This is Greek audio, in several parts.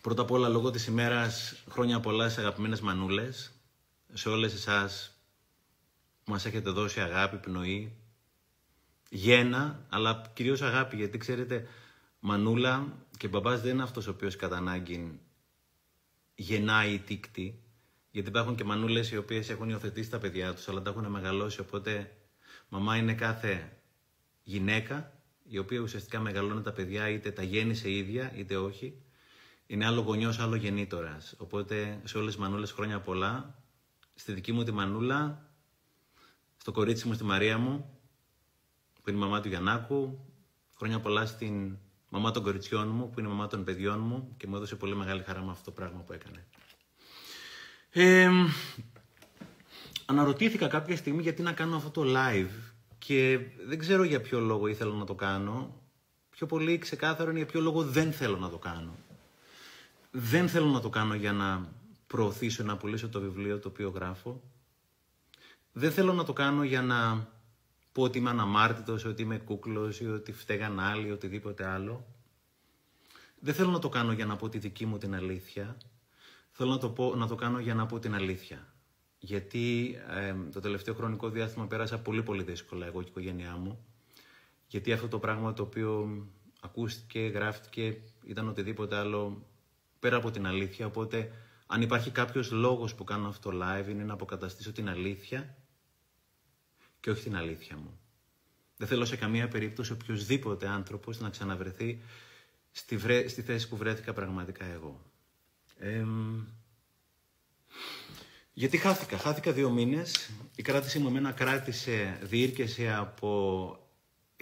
Πρώτα απ' όλα, λόγω της ημέρας, χρόνια πολλά σε αγαπημένες μανούλες, σε όλες εσάς που μας έχετε δώσει αγάπη, πνοή, γένα, αλλά κυρίως αγάπη, γιατί ξέρετε, μανούλα και μπαμπάς δεν είναι αυτός ο οποίος κατά ανάγκη γεννάει τίκτη, γιατί υπάρχουν και μανούλες οι οποίες έχουν υιοθετήσει τα παιδιά τους, αλλά τα έχουν μεγαλώσει, οπότε μαμά είναι κάθε γυναίκα, η οποία ουσιαστικά μεγαλώνει τα παιδιά, είτε τα γέννησε ίδια, είτε όχι. Είναι άλλο γονιός, άλλο γεννήτορας. Οπότε σε όλες τις μανούλες χρόνια πολλά. Στη δική μου τη μανούλα, στο κορίτσι μου, στη Μαρία μου, που είναι η μαμά του Γιαννάκου. Χρόνια πολλά στην μαμά των κοριτσιών μου, που είναι η μαμά των παιδιών μου και μου έδωσε πολύ μεγάλη χαρά με αυτό το πράγμα που έκανε. Ε, αναρωτήθηκα κάποια στιγμή γιατί να κάνω αυτό το live και δεν ξέρω για ποιο λόγο ήθελα να το κάνω. Πιο πολύ ξεκάθαρο είναι για ποιο λόγο δεν θέλω να το κάνω. Δεν θέλω να το κάνω για να προωθήσω, να πουλήσω το βιβλίο το οποίο γράφω. Δεν θέλω να το κάνω για να πω ότι είμαι αναμάρτητος, ότι είμαι κούκλος ή ότι φταίγαν άλλοι ή οτιδήποτε άλλο. Δεν θέλω να το κάνω για να πω τη δική μου την αλήθεια. Θέλω να το, πω, να το κάνω για να πω την αλήθεια. Γιατί ε, το τελευταίο χρονικό διάστημα πέρασα πολύ πολύ δύσκολα εγώ και η οικογένειά μου. Γιατί αυτό το πράγμα το οποίο ακούστηκε, γράφτηκε, ήταν οτιδήποτε άλλο πέρα από την αλήθεια. Οπότε, αν υπάρχει κάποιος λόγος που κάνω αυτό το live, είναι να αποκαταστήσω την αλήθεια και όχι την αλήθεια μου. Δεν θέλω σε καμία περίπτωση οποιοδήποτε άνθρωπος να ξαναβρεθεί στη, βρε... στη θέση που βρέθηκα πραγματικά εγώ. Ε, γιατί χάθηκα. Χάθηκα δύο μήνες. Η κράτηση μου εμένα κράτησε, διήρκεσε από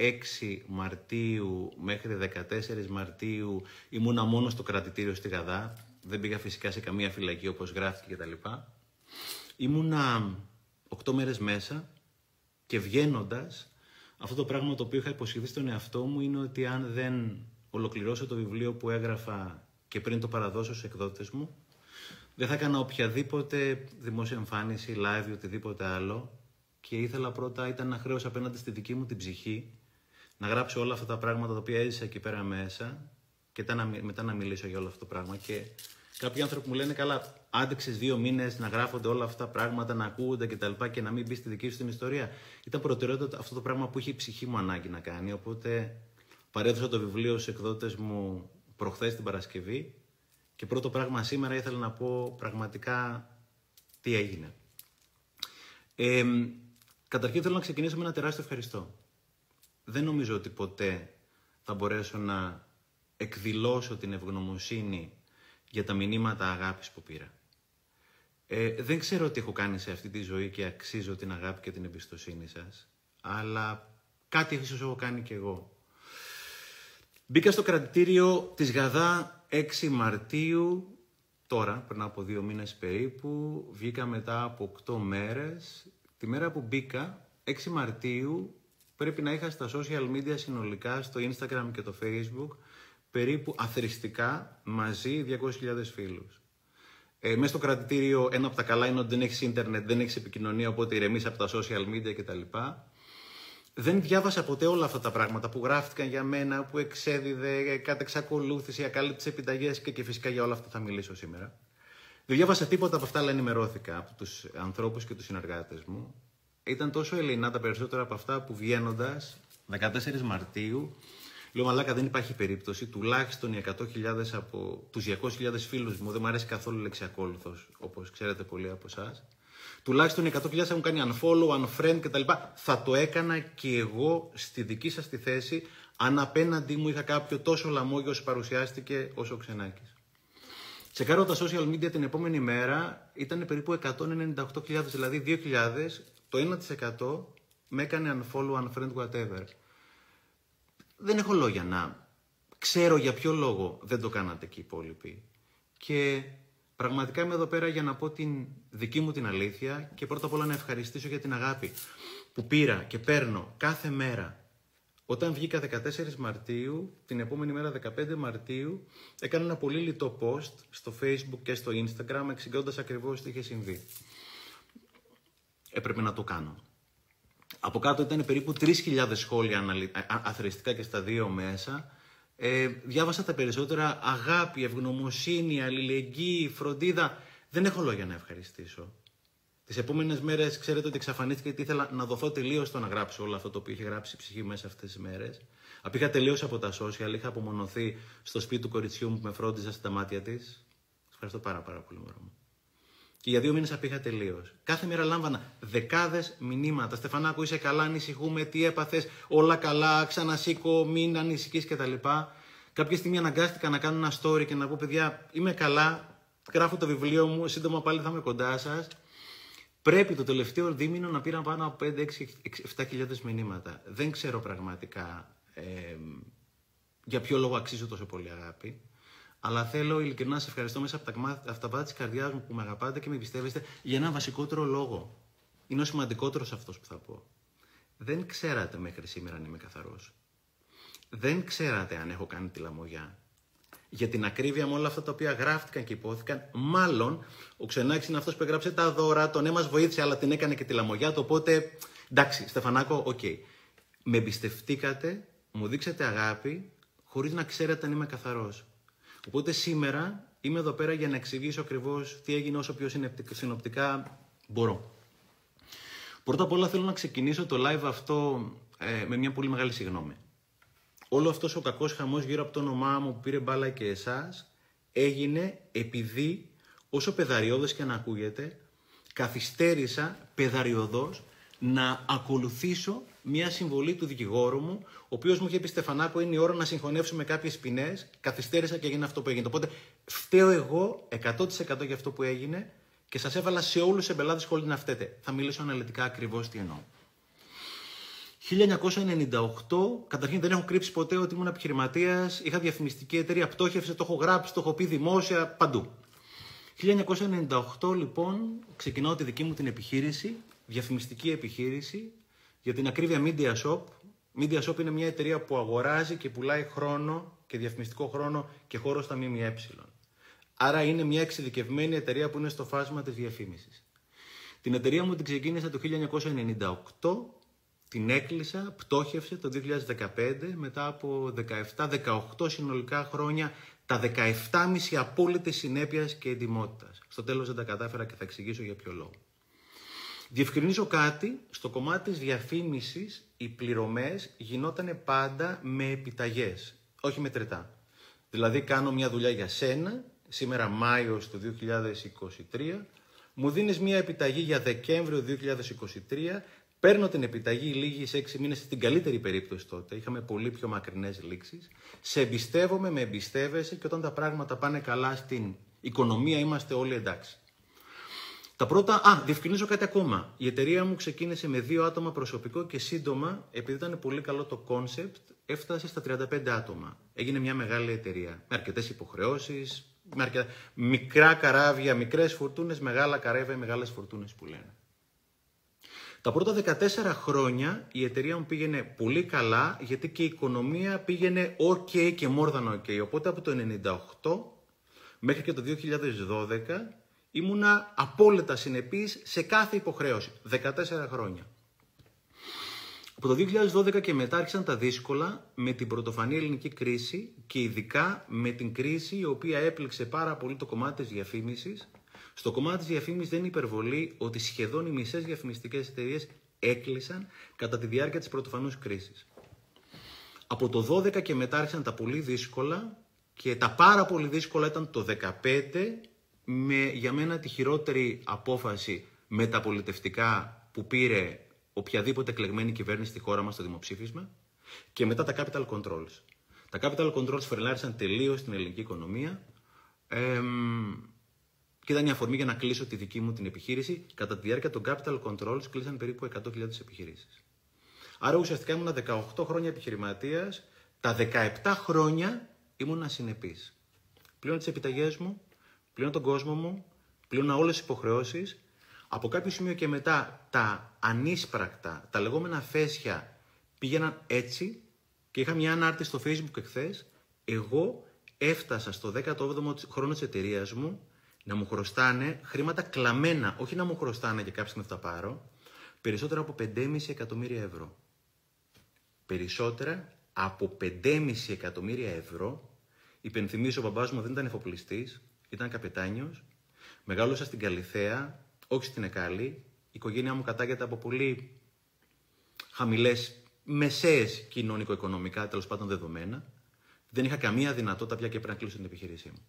6 Μαρτίου μέχρι 14 Μαρτίου. Ήμουνα μόνος στο κρατητήριο στη Γαδά. Δεν πήγα φυσικά σε καμία φυλακή όπως γράφτηκε κτλ. Ήμουνα 8 μέρες μέσα και βγαίνοντας, αυτό το πράγμα το οποίο είχα υποσχεθεί στον εαυτό μου είναι ότι αν δεν ολοκληρώσω το βιβλίο που έγραφα και πριν το παραδώσω στους εκδότες μου, δεν θα έκανα οποιαδήποτε δημόσια εμφάνιση, live ή οτιδήποτε άλλο και ήθελα πρώτα, ήταν ένα χρέο απέναντι στη δική μου την ψυχή, να γράψω όλα αυτά τα πράγματα τα οποία έζησα εκεί πέρα μέσα και μετά να μιλήσω για όλο αυτό το πράγμα. Και κάποιοι άνθρωποι μου λένε, καλά, άντεξες δύο μήνες να γράφονται όλα αυτά τα πράγματα, να ακούγονται κτλ. Και, και να μην μπει στη δική σου την ιστορία. Ήταν προτεραιότητα αυτό το πράγμα που είχε η ψυχή μου ανάγκη να κάνει. Οπότε παρέδωσα το βιβλίο στους εκδότες μου προχθές την Παρασκευή και πρώτο πράγμα σήμερα ήθελα να πω πραγματικά τι έγινε. Ε, καταρχήν θέλω να ξεκινήσω με ένα τεράστιο ευχαριστώ. Δεν νομίζω ότι ποτέ θα μπορέσω να εκδηλώσω την ευγνωμοσύνη για τα μηνύματα αγάπης που πήρα. Ε, δεν ξέρω τι έχω κάνει σε αυτή τη ζωή και αξίζω την αγάπη και την εμπιστοσύνη σας, αλλά κάτι ίσως έχω κάνει κι εγώ. Μπήκα στο κρατητήριο της Γαδά 6 Μαρτίου, τώρα, πριν από δύο μήνες περίπου, βγήκα μετά από 8 μέρες. Τη μέρα που μπήκα, 6 Μαρτίου, πρέπει να είχα στα social media συνολικά, στο Instagram και το Facebook, περίπου αθρηστικά μαζί 200.000 φίλους. Ε, μέσα στο κρατητήριο ένα από τα καλά είναι ότι δεν έχεις ίντερνετ, δεν έχεις επικοινωνία, οπότε ηρεμείς από τα social media κτλ δεν διάβασα ποτέ όλα αυτά τα πράγματα που γράφτηκαν για μένα, που εξέδιδε κάτι εξακολούθηση, ακάλυπτες επιταγές και, και φυσικά για όλα αυτά θα μιλήσω σήμερα. Δεν διάβασα τίποτα από αυτά, αλλά ενημερώθηκα από τους ανθρώπους και τους συνεργάτες μου. Ήταν τόσο ελληνά τα περισσότερα από αυτά που βγαίνοντας 14 Μαρτίου, λέω Μαλάκα, δεν υπάρχει περίπτωση. Τουλάχιστον οι 100.000 από τους 200.000 φίλους μου, δεν μου αρέσει καθόλου λεξιακόλουθο, όπως ξέρετε πολλοί από εσάς τουλάχιστον οι 100.000 έχουν κάνει unfollow, unfriend κτλ. Θα το έκανα και εγώ στη δική σας τη θέση αν απέναντί μου είχα κάποιο τόσο λαμόγιο όσο παρουσιάστηκε όσο ξενάκης. Τσεκάρω τα social media την επόμενη μέρα, ήταν περίπου 198.000, δηλαδή 2.000, το 1% με έκανε unfollow, unfriend, whatever. Δεν έχω λόγια να ξέρω για ποιο λόγο δεν το κάνατε και οι υπόλοιποι. Και Πραγματικά είμαι εδώ πέρα για να πω την δική μου την αλήθεια και πρώτα απ' όλα να ευχαριστήσω για την αγάπη που πήρα και παίρνω κάθε μέρα. Όταν βγήκα 14 Μαρτίου, την επόμενη μέρα 15 Μαρτίου, έκανα ένα πολύ λιτό post στο Facebook και στο Instagram εξηγώντας ακριβώς τι είχε συμβεί. Έπρεπε να το κάνω. Από κάτω ήταν περίπου 3.000 σχόλια αθρηστικά και στα δύο μέσα Ε, διάβασα τα περισσότερα αγάπη, ευγνωμοσύνη, αλληλεγγύη, φροντίδα. Δεν έχω λόγια να ευχαριστήσω. Τις επόμενες μέρες, ξέρετε ότι εξαφανίστηκε γιατί ήθελα να δοθώ τελείως στο να γράψω όλο αυτό το οποίο είχε γράψει η ψυχή μέσα αυτές τις μέρες. Απήχα τελείως από τα social, είχα απομονωθεί στο σπίτι του κοριτσιού μου που με φρόντιζα στα μάτια της. Ευχαριστώ πάρα, πάρα πολύ, μωρό μου. Και για δύο μήνες απήχα τελείως. Κάθε μέρα λάμβανα δεκάδες μηνύματα. Στεφανάκου, είσαι καλά, ανησυχούμε, τι έπαθες, όλα καλά, ξανασήκω, μην ανησυχείς κτλ. Κάποια στιγμή αναγκάστηκα να κάνω ένα story και να πω: Παιδιά, είμαι καλά, γράφω το βιβλίο μου, σύντομα πάλι θα είμαι κοντά σας. Πρέπει το τελευταίο δίμηνο να πήραν πάνω από 5, 6, 7 χιλιάδες μηνύματα. Δεν ξέρω πραγματικά ε, για ποιο λόγο αξίζω τόσο πολύ αγάπη. Αλλά θέλω ειλικρινά να σε ευχαριστώ μέσα από τα αυταπάτα της καρδιάς μου που με αγαπάτε και με πιστεύεστε για ένα βασικότερο λόγο. Είναι ο σημαντικότερος αυτός που θα πω. Δεν ξέρατε μέχρι σήμερα αν είμαι καθαρός. Δεν ξέρατε αν έχω κάνει τη λαμογιά για την ακρίβεια με όλα αυτά τα οποία γράφτηκαν και ειπώθηκαν. Μάλλον ο Ξενάκης είναι αυτός που έγραψε τα δώρα, τον έμας βοήθησε, αλλά την έκανε και τη λαμογιά του. Οπότε, εντάξει, Στεφανάκο, OK. Okay. Με εμπιστευτήκατε, μου δείξατε αγάπη, χωρίς να ξέρετε αν είμαι καθαρός. Οπότε σήμερα είμαι εδώ πέρα για να εξηγήσω ακριβώς τι έγινε όσο πιο συνοπτικά μπορώ. Πρώτα απ' όλα θέλω να ξεκινήσω το live αυτό ε, με μια πολύ μεγάλη συγγνώμη όλο αυτός ο κακός χαμός γύρω από το όνομά μου που πήρε μπάλα και εσάς έγινε επειδή όσο πεδαριώδες και να ακούγεται καθυστέρησα πεδαριωδώς να ακολουθήσω μια συμβολή του δικηγόρου μου, ο οποίος μου είχε πει Στεφανάκο, είναι η ώρα να συγχωνεύσουμε κάποιες ποινές. Καθυστέρησα και έγινε αυτό που έγινε. Οπότε φταίω εγώ 100% για αυτό που έγινε και σας έβαλα σε όλους τους εμπελάτε χωρίς να φταίτε. Θα μιλήσω αναλυτικά ακριβώς τι εννοώ. 1998, καταρχήν δεν έχω κρύψει ποτέ ότι ήμουν επιχειρηματίας, είχα διαφημιστική εταιρεία, πτώχευσε, το έχω γράψει, το έχω πει δημόσια, παντού. 1998 λοιπόν ξεκινάω τη δική μου την επιχείρηση, διαφημιστική επιχείρηση, για την ακρίβεια Media Shop. Media Shop είναι μια εταιρεία που αγοράζει και πουλάει χρόνο και διαφημιστικό χρόνο και χώρο στα ΜΜΕ. Άρα είναι μια εξειδικευμένη εταιρεία που είναι στο φάσμα της διαφήμισης. Την εταιρεία μου την ξεκίνησα το 1998 την έκλεισα, πτώχευσε το 2015 μετά από 17-18 συνολικά χρόνια τα 17,5 απόλυτη συνέπειας και εντυμότητα. Στο τέλος δεν τα κατάφερα και θα εξηγήσω για ποιο λόγο. Διευκρινίζω κάτι, στο κομμάτι της διαφήμισης οι πληρωμές γινόταν πάντα με επιταγές, όχι με τρετά. Δηλαδή κάνω μια δουλειά για σένα, σήμερα Μάιος του 2023, μου δίνεις μια επιταγή για Δεκέμβριο 2023, Παίρνω την επιταγή λίγη σε έξι μήνες, στην καλύτερη περίπτωση τότε. Είχαμε πολύ πιο μακρινές λήξεις. Σε εμπιστεύομαι, με εμπιστεύεσαι και όταν τα πράγματα πάνε καλά στην οικονομία είμαστε όλοι εντάξει. Τα πρώτα. Α, διευκρινίζω κάτι ακόμα. Η εταιρεία μου ξεκίνησε με δύο άτομα προσωπικό και σύντομα, επειδή ήταν πολύ καλό το concept, έφτασε στα 35 άτομα. Έγινε μια μεγάλη εταιρεία. Με αρκετές υποχρεώσεις, με αρκετά... μικρά καράβια, μικρές φουρτούνε, μεγάλα καράβια, μεγάλες φουρτούνε που λένε. Τα πρώτα 14 χρόνια η εταιρεία μου πήγαινε πολύ καλά γιατί και η οικονομία πήγαινε ok και more than ok. Οπότε από το 98 μέχρι και το 2012 ήμουνα απόλυτα συνεπής σε κάθε υποχρέωση. 14 χρόνια. Από το 2012 και μετά άρχισαν τα δύσκολα με την πρωτοφανή ελληνική κρίση και ειδικά με την κρίση η οποία έπληξε πάρα πολύ το κομμάτι της διαφήμισης στο κομμάτι της διαφήμισης δεν είναι υπερβολή ότι σχεδόν οι μισές διαφημιστικές εταιρείες έκλεισαν κατά τη διάρκεια της πρωτοφανούς κρίσης. Από το 12 και μετά άρχισαν τα πολύ δύσκολα και τα πάρα πολύ δύσκολα ήταν το 15 με για μένα τη χειρότερη απόφαση μεταπολιτευτικά που πήρε οποιαδήποτε εκλεγμένη κυβέρνηση στη χώρα μας στο δημοψήφισμα και μετά τα capital controls. Τα capital controls φερνάρισαν τελείως την ελληνική οικονομία. Ε, και ήταν η αφορμή για να κλείσω τη δική μου την επιχείρηση. Κατά τη διάρκεια των capital controls κλείσαν περίπου 100.000 επιχειρήσεις. Άρα ουσιαστικά ήμουν 18 χρόνια επιχειρηματίας, τα 17 χρόνια ήμουν ασυνεπή. Πλέον τις επιταγές μου, πλέον τον κόσμο μου, πλέον όλες τις υποχρεώσεις. Από κάποιο σημείο και μετά τα ανίσπρακτα, τα λεγόμενα φέσια πήγαιναν έτσι και είχα μια ανάρτηση στο facebook εχθές. Εγώ έφτασα στο 17ο χρόνο της εταιρείας μου να μου χρωστάνε χρήματα κλαμμένα, όχι να μου χρωστάνε και κάποιοι να τα πάρω, περισσότερα από 5,5 εκατομμύρια ευρώ. Περισσότερα από 5,5 εκατομμύρια ευρώ. Υπενθυμίζω, ο μπαμπάς μου δεν ήταν εφοπλιστής, ήταν καπετάνιος. Μεγάλωσα στην Καλιθέα, όχι στην Εκάλη. Η οικογένειά μου κατάγεται από πολύ χαμηλές, μεσαίες κοινωνικο-οικονομικά, τέλος πάντων δεδομένα. Δεν είχα καμία δυνατότητα πια και πρέπει να κλείσω την επιχείρησή μου.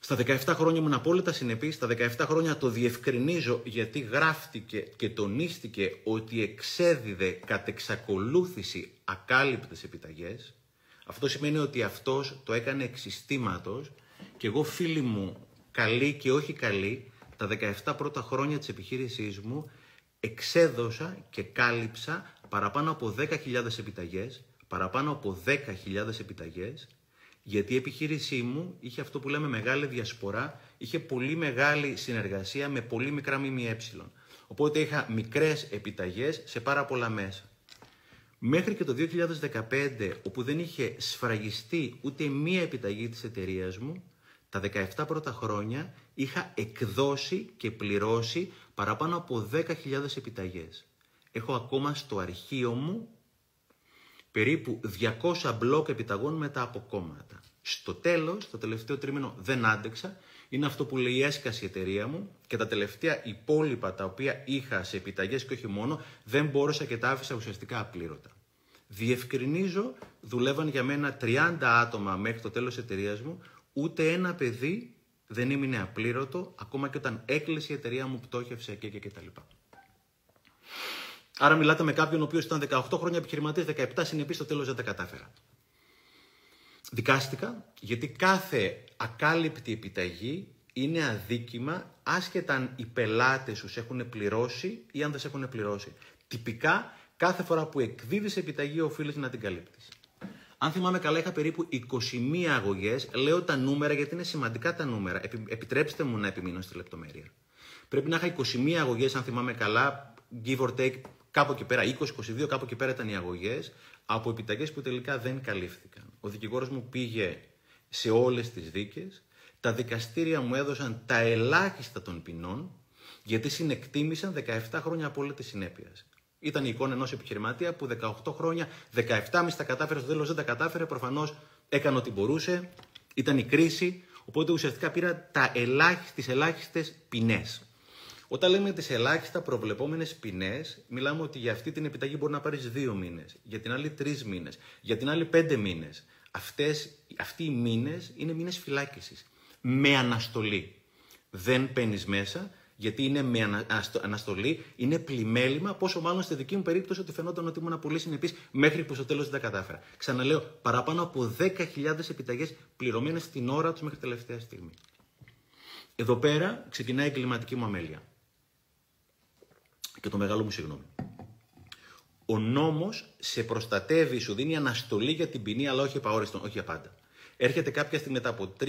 Στα 17 χρόνια ήμουν απόλυτα συνεπής. Στα 17 χρόνια το διευκρινίζω γιατί γράφτηκε και τονίστηκε ότι εξέδιδε κατ' εξακολούθηση ακάλυπτες επιταγές. Αυτό σημαίνει ότι αυτός το έκανε εξιστήματος και εγώ φίλοι μου καλή και όχι καλή τα 17 πρώτα χρόνια της επιχείρησής μου εξέδωσα και κάλυψα παραπάνω από 10.000 επιταγές, παραπάνω από 10.000 επιταγές γιατί η επιχείρησή μου είχε αυτό που λέμε μεγάλη διασπορά, είχε πολύ μεγάλη συνεργασία με πολύ μικρά ΜΜΕ. Οπότε είχα μικρές επιταγές σε πάρα πολλά μέσα. Μέχρι και το 2015, όπου δεν είχε σφραγιστεί ούτε μία επιταγή της εταιρείας μου, τα 17 πρώτα χρόνια είχα εκδώσει και πληρώσει παραπάνω από 10.000 επιταγές. Έχω ακόμα στο αρχείο μου περίπου 200 μπλοκ επιταγών μετά από κόμματα. Στο τέλος, το τελευταίο τρίμηνο δεν άντεξα, είναι αυτό που λέει έσκαση η εταιρεία μου και τα τελευταία υπόλοιπα τα οποία είχα σε επιταγές και όχι μόνο, δεν μπόρεσα και τα άφησα ουσιαστικά απλήρωτα. Διευκρινίζω, δουλεύαν για μένα 30 άτομα μέχρι το τέλος της εταιρείας μου, ούτε ένα παιδί δεν έμεινε απλήρωτο, ακόμα και όταν έκλεισε η εταιρεία μου, πτώχευσε και, και, και τα λοιπά. Άρα μιλάτε με κάποιον ο οποίος ήταν 18 χρόνια επιχειρηματίας, 17 συνεπείς, στο τέλος δεν τα κατάφερα. Δικάστηκα γιατί κάθε ακάλυπτη επιταγή είναι αδίκημα άσχετα αν οι πελάτες σου έχουν πληρώσει ή αν δεν σε έχουν πληρώσει. Τυπικά κάθε φορά που εκδίδεις επιταγή οφείλεις να την καλύπτεις. Αν θυμάμαι καλά, είχα περίπου 21 αγωγές. Λέω τα νούμερα γιατί είναι σημαντικά τα νούμερα. Επιτρέψτε μου να επιμείνω στη λεπτομέρεια. Πρέπει να είχα 21 αγωγές, αν θυμάμαι καλά, give or take, κάπου εκεί πέρα, 20-22, κάπου εκεί πέρα ήταν οι αγωγές, από επιταγές που τελικά δεν καλύφθηκαν. Ο δικηγόρος μου πήγε σε όλες τις δίκες. Τα δικαστήρια μου έδωσαν τα ελάχιστα των ποινών, γιατί συνεκτίμησαν 17 χρόνια απόλυτη συνέπειας. Ήταν η εικόνα ενός επιχειρηματία που 18 χρόνια, 17,5 τα κατάφερε, στο τέλος δεν τα κατάφερε. Προφανώς έκανε ό,τι μπορούσε. Ήταν η κρίση. Οπότε ουσιαστικά πήρα τα ελάχιστε, τις ελάχιστες ποινές. Όταν λέμε τις ελάχιστα προβλεπόμενες ποινές, μιλάμε ότι για αυτή την επιταγή μπορεί να πάρεις δύο μήνες, για την άλλη τρεις μήνες, για την άλλη πέντε μήνες. Αυτοί οι μήνες είναι μήνες φυλάκισης. Με αναστολή. Δεν παίρνεις μέσα, γιατί είναι με αναστολή, είναι πλημέλημα, πόσο μάλλον στη δική μου περίπτωση ότι φαινόταν ότι ήμουν πολύ συνεπής μέχρι που στο τέλος δεν τα κατάφερα. Ξαναλέω, παραπάνω από 10.000 επιταγές πληρωμένες την ώρα τους μέχρι τελευταία στιγμή. Εδώ πέρα ξεκινάει η κλιματική μου αμέλεια. Και το μεγάλο μου συγγνώμη. Ο νόμος σε προστατεύει, σου δίνει αναστολή για την ποινή, αλλά όχι επαόριστον, όχι για πάντα. Έρχεται κάποια στιγμή μετά από 3,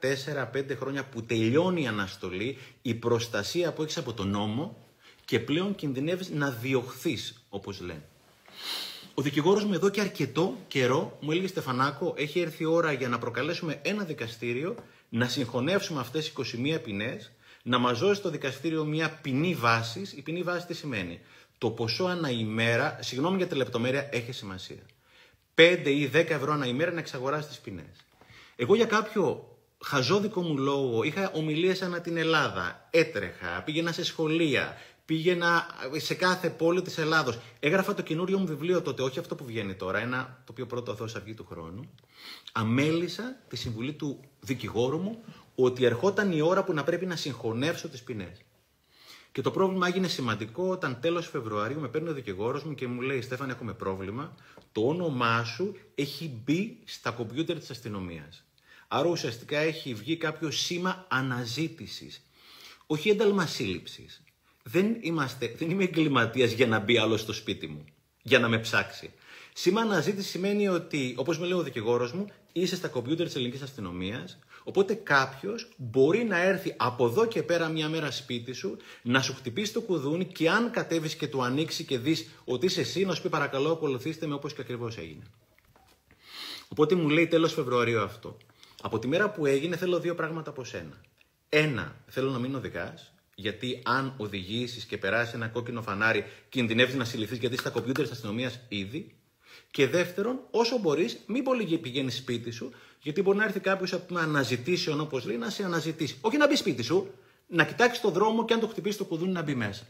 4, 5 χρόνια που τελειώνει η αναστολή, η προστασία που έχεις από τον νόμο και πλέον κινδυνεύεις να διωχθείς, όπως λένε. Ο δικηγόρος μου εδώ και αρκετό καιρό μου έλεγε Στεφανάκο, έχει έρθει η ώρα για να προκαλέσουμε ένα δικαστήριο, να συγχωνεύσουμε αυτές τις 21 ποινές, να μας δώσει το δικαστήριο μια ποινή βάση. Η ποινή βάση τι σημαίνει; Το ποσό ανά ημέρα, συγγνώμη για τη λεπτομέρεια, έχει σημασία. 5 ή 10 ευρώ ανά ημέρα να εξαγοράσει τις ποινές. Εγώ για κάποιο χαζόδικο μου λόγο είχα ομιλίες ανά την Ελλάδα, έτρεχα, πήγαινα σε σχολεία, πήγαινα σε κάθε πόλη της Ελλάδος. Έγραφα το καινούριο μου βιβλίο τότε, όχι αυτό που βγαίνει τώρα, ένα το οποίο πρώτο θα αυγή του χρόνου. Αμέλησα τη συμβουλή του δικηγόρου μου ότι ερχόταν η ώρα που να πρέπει να συγχωνεύσω τις ποινές. Και το πρόβλημα έγινε σημαντικό όταν τέλος Φεβρουαρίου με παίρνει ο δικηγόρος μου και μου λέει: Στέφαν, έχουμε πρόβλημα. Το όνομά σου έχει μπει στα κομπιούτερ της αστυνομίας. Άρα ουσιαστικά έχει βγει κάποιο σήμα αναζήτησης. Όχι ένταλμα σύλληψη. Δεν, είμαστε, δεν είμαι εγκληματίας για να μπει άλλος στο σπίτι μου, για να με ψάξει. Σήμα αναζήτηση σημαίνει ότι, όπως με λέει ο δικηγόρος μου, είσαι στα κομπιούτερ της ελληνικής αστυνομίας, Οπότε κάποιος μπορεί να έρθει από εδώ και πέρα μια μέρα σπίτι σου, να σου χτυπήσει το κουδούνι και αν κατέβεις και του ανοίξει και δεις ότι είσαι εσύ, να σου πει παρακαλώ, ακολουθήστε με όπως και ακριβώς έγινε. Οπότε μου λέει τέλος Φεβρουαρίου αυτό. Από τη μέρα που έγινε θέλω δύο πράγματα από σένα. Ένα, θέλω να μην οδηγάς, γιατί αν οδηγήσεις και περάσεις ένα κόκκινο φανάρι, κινδυνεύεις να συλληφθείς γιατί στα κομπιούτερ της αστυνομίας ήδη. Και δεύτερον, όσο μπορείς, μην πολύ πηγαίνεις σπίτι σου, γιατί μπορεί να έρθει κάποιος από την αναζητήσεων, όπως λέει, να σε αναζητήσει. Όχι να μπει σπίτι σου, να κοιτάξεις το δρόμο και αν το χτυπήσει το κουδούνι να μπει μέσα.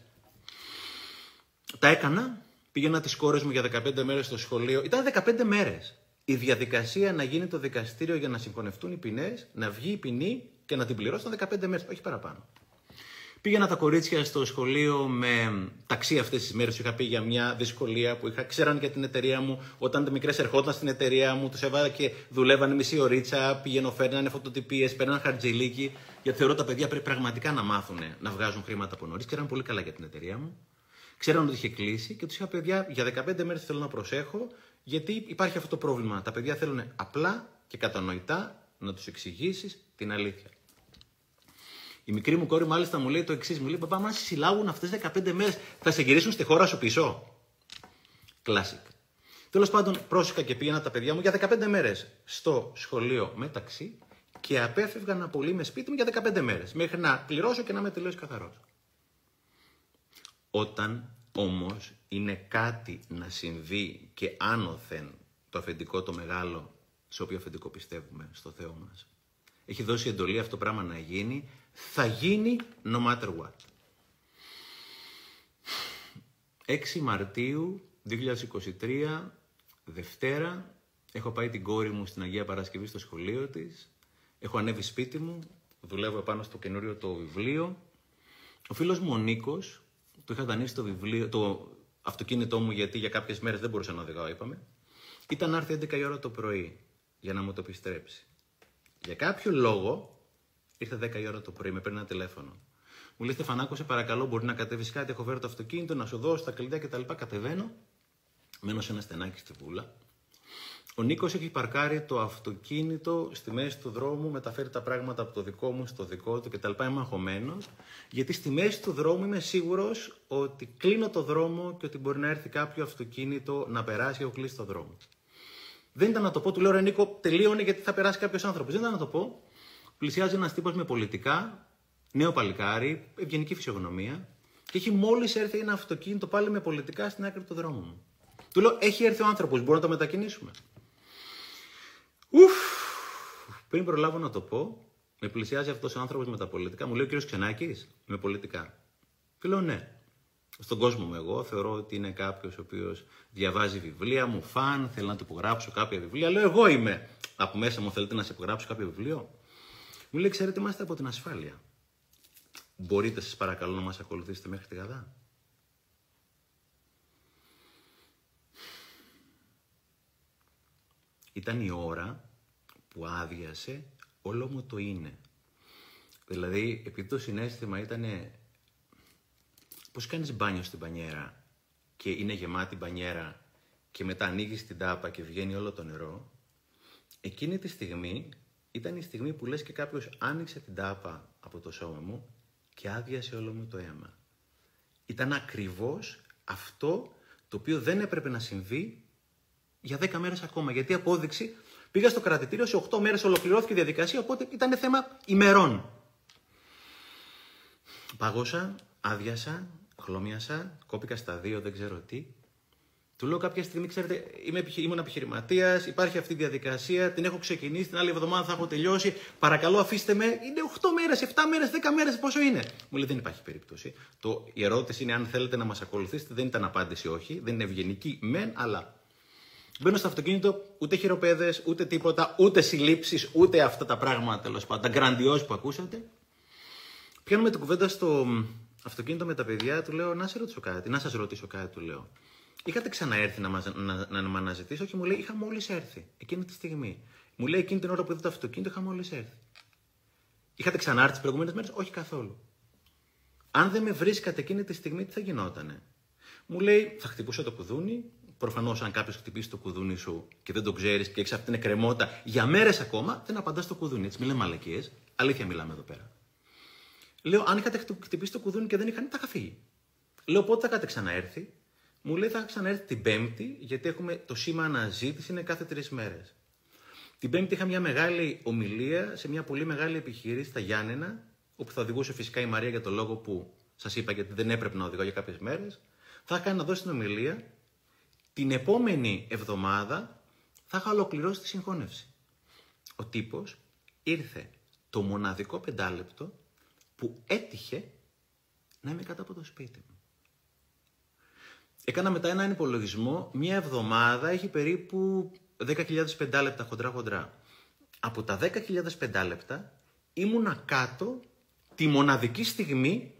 Τα έκανα, πήγαινα τις κόρες μου για 15 μέρες στο σχολείο. Ήταν 15 μέρες. Η διαδικασία να γίνει το δικαστήριο για να συγχωνευτούν οι ποινές, να βγει η ποινή και να την πληρώσω 15 μέρες, όχι παραπάνω. Πήγαινα τα κορίτσια στο σχολείο με ταξί αυτές τις μέρες. Είχα πει για μια δυσκολία που είχα. Ξέραν για την εταιρεία μου. Όταν τα μικρές ερχόταν στην εταιρεία μου, τους έβαλα και δουλεύανε μισή ωρίτσα. Πήγαινε, φέρνανε φωτοτυπίες, παίρνανε χαρτζηλίκι. Γιατί θεωρώ τα παιδιά πρέπει πραγματικά να μάθουν να βγάζουν χρήματα από νωρίς. Ξέραν πολύ καλά για την εταιρεία μου. Ξέραν ότι είχε κλείσει και τους είχα παιδιά για 15 μέρες θέλω να προσέχω γιατί υπάρχει αυτό το πρόβλημα. Τα παιδιά θέλουν απλά και κατανοητά να τους εξηγήσεις την αλήθεια. Η μικρή μου κόρη μάλιστα μου λέει το εξής: Μου λέει, Παπά, μα συλλάγουν αυτές 15 μέρες, θα σε γυρίσουν στη χώρα σου πίσω. Κλάσικ. Τέλος πάντων, πρόσεχα και πήγαινα τα παιδιά μου για 15 μέρες στο σχολείο μεταξύ και απέφευγαν να πολύ με σπίτι μου για 15 μέρες. Μέχρι να πληρώσω και να είμαι τελείως καθαρός. Όταν όμως είναι κάτι να συμβεί και άνωθεν το αφεντικό το μεγάλο, σε όποιο αφεντικό πιστεύουμε, στο Θεό μας. Έχει δώσει εντολή αυτό το πράγμα να γίνει, θα γίνει no matter what. 6 Μαρτίου 2023, Δευτέρα, έχω πάει την κόρη μου στην Αγία Παρασκευή στο σχολείο της, έχω ανέβει σπίτι μου, δουλεύω πάνω στο καινούριο το βιβλίο. Ο φίλος μου ο Νίκος, του είχα δανείσει το, βιβλίο, το αυτοκίνητό μου γιατί για κάποιες μέρες δεν μπορούσα να οδηγάω, είπαμε, ήταν να έρθει 11 η ώρα το πρωί για να μου το επιστρέψει. Για κάποιο λόγο Ήρθε 10 η ώρα το πρωί, με παίρνει ένα τηλέφωνο. Μου λέει Στεφανάκο, σε παρακαλώ, μπορεί να κατέβεις κάτι. Έχω φέρει το αυτοκίνητο, να σου δώσω τα κλειδιά κτλ. Κατεβαίνω, μένω σε ένα στενάκι στη βούλα. Ο Νίκος έχει παρκάρει το αυτοκίνητο στη μέση του δρόμου, μεταφέρει τα πράγματα από το δικό μου στο δικό του κτλ. Είμαι αγχωμένος, γιατί στη μέση του δρόμου είμαι σίγουρος ότι κλείνω το δρόμο και ότι μπορεί να έρθει κάποιο αυτοκίνητο να περάσει και έχω κλείσει το δρόμο. Δεν ήταν να το πω, του λέω Ρε Νίκο, τελείωνε γιατί θα περάσει κάποιος άνθρωπος. Δεν ήταν να το πω πλησιάζει ένας τύπος με πολιτικά, νέο παλικάρι, ευγενική φυσιογνωμία και έχει μόλις έρθει ένα αυτοκίνητο πάλι με πολιτικά στην άκρη του δρόμου μου. Του λέω: Έχει έρθει ο άνθρωπος, μπορούμε να το μετακινήσουμε. Ουφ! Πριν προλάβω να το πω, με πλησιάζει αυτός ο άνθρωπος με τα πολιτικά. Μου λέει ο κύριος Ξενάκης, με πολιτικά. Και λέω: Ναι. Στον κόσμο μου, εγώ θεωρώ ότι είναι κάποιος ο οποίος διαβάζει βιβλία, μου φαν, θέλει να του υπογράψω κάποια βιβλία. Λέω: Εγώ είμαι. Από μέσα μου θέλετε να σε υπογράψω κάποιο βιβλίο; Μου λέει, ξέρετε, είμαστε από την ασφάλεια. Μπορείτε, σας παρακαλώ, να μας ακολουθήσετε μέχρι τη Γαδά. Ήταν η ώρα που άδειασε όλο μου το είναι. Δηλαδή, επειδή το συνέστημα ήταν πώς κάνεις μπάνιο στην πανιέρα και είναι γεμάτη μπανιέρα και μετά ανοίγεις την τάπα και βγαίνει όλο το νερό, εκείνη τη στιγμή ήταν η στιγμή που λες και κάποιος άνοιξε την τάπα από το σώμα μου και άδειασε όλο μου το αίμα. Ήταν ακριβώς αυτό το οποίο δεν έπρεπε να συμβεί για 10 μέρες ακόμα. Γιατί η απόδειξη πήγα στο κρατητήριο, σε 8 μέρες ολοκληρώθηκε η διαδικασία, οπότε ήταν θέμα ημερών. Πάγωσα, άδειασα, χλώμιασα, κόπηκα στα δύο, δεν ξέρω τι. Του λέω κάποια στιγμή, ξέρετε, είμαι, ήμουν επιχειρηματίας, υπάρχει αυτή η διαδικασία, την έχω ξεκινήσει, την άλλη εβδομάδα θα έχω τελειώσει. Παρακαλώ, αφήστε με. Είναι 8 μέρες, 7 μέρες, 10 μέρες, πόσο είναι; Μου λέει δεν υπάρχει περίπτωση. Το, η ερώτηση είναι αν θέλετε να μας ακολουθήσετε. Δεν ήταν απάντηση όχι. Δεν είναι ευγενική, μεν, αλλά. Μπαίνω στο αυτοκίνητο, ούτε χειροπέδες, ούτε τίποτα, ούτε συλλήψεις, ούτε αυτά τα πράγματα τέλος πάντων, τα γκραντιόζ που ακούσατε. Πιάνουμε την κουβέντα στο αυτοκίνητο με τα παιδιά, του λέω να σε ρωτήσω κάτι, να σας ρωτήσω κάτι, του λέω. Είχατε ξαναέρθει να, μας, να, να, να με αναζητήσω και μου λέει: Είχα μόλις έρθει εκείνη τη στιγμή. Μου λέει: Εκείνη την ώρα που είδα το αυτοκίνητο, είχα μόλις έρθει. Είχατε ξανάρθει τις προηγούμενες μέρες, Όχι καθόλου. Αν δεν με βρίσκατε εκείνη τη στιγμή, τι θα γινότανε; Μου λέει: Θα χτυπούσα το κουδούνι. Προφανώς, αν κάποιος χτυπήσει το κουδούνι σου και δεν το ξέρεις και έχεις αυτή την εκκρεμότητα για μέρες ακόμα, δεν απαντάς στο κουδούνι. Έτσι, μιλάμε μαλακίες. Αλήθεια μιλάμε εδώ πέρα. Λέω: Αν είχατε χτυπήσει το κουδούνι και δεν είχαν, τα είχα φύγει. Λέω: Πότε θα είχατε ξαναέρθει; Μου λέει θα ξαναέρθει την Πέμπτη, γιατί έχουμε το σήμα αναζήτηση είναι κάθε τρεις μέρες. Την Πέμπτη είχα μια μεγάλη ομιλία σε μια πολύ μεγάλη επιχείρηση στα Γιάννενα, όπου θα οδηγούσε φυσικά η Μαρία για το λόγο που σας είπα, γιατί δεν έπρεπε να οδηγώ για κάποιες μέρες. Θα έκανα να δώσει την ομιλία την επόμενη εβδομάδα θα είχα ολοκληρώσει τη συγχώνευση. Ο τύπος ήρθε το μοναδικό πεντάλεπτο που έτυχε να είμαι κάτω από το σπίτι μου. Έκανα μετά έναν υπολογισμό, μία εβδομάδα έχει περίπου 10.000 πεντάλεπτα χοντρά χοντρά. Από τα 10.000 πεντάλεπτα ήμουνα κάτω τη μοναδική στιγμή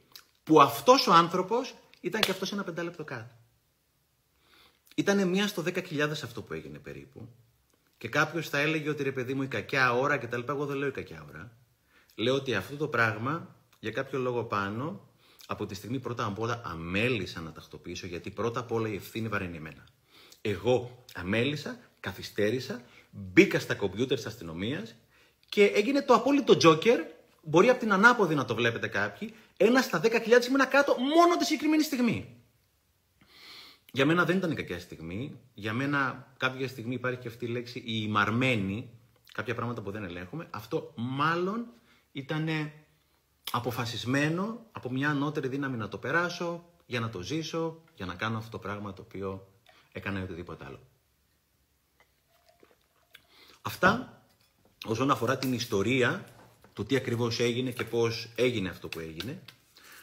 που αυτός ο άνθρωπος ήταν και αυτός ένα πεντάλεπτο κάτω. Ήτανε μία στο 10.000 αυτό που έγινε περίπου. Και κάποιος θα έλεγε ότι ρε παιδί μου η κακιά ώρα και τα λοιπά. Εγώ δεν λέω η κακιά ώρα. Λέω ότι αυτό το πράγμα για κάποιο λόγο πάνω από τη στιγμή πρώτα απ' όλα αμέλησα να τακτοποιήσω γιατί πρώτα απ' όλα η ευθύνη βαραίνει εμένα. Εγώ αμέλησα, καθυστέρησα, μπήκα στα κομπιούτερ της αστυνομίας και έγινε το απόλυτο τζόκερ. Μπορεί από την ανάποδη να το βλέπετε κάποιοι. Ένα στα 10.000 ήμουν κάτω μόνο τη συγκεκριμένη στιγμή. Για μένα δεν ήταν η κακιά στιγμή. Για μένα κάποια στιγμή υπάρχει και αυτή η λέξη η μαρμένη, κάποια πράγματα που δεν ελέγχουμε. Αυτό μάλλον ήταν αποφασισμένο από μια ανώτερη δύναμη να το περάσω, για να το ζήσω, για να κάνω αυτό το πράγμα το οποίο έκανα ή οτιδήποτε άλλο. Αυτά όσον αφορά την ιστορία, το τι ακριβώς έγινε και πώς έγινε αυτό που έγινε.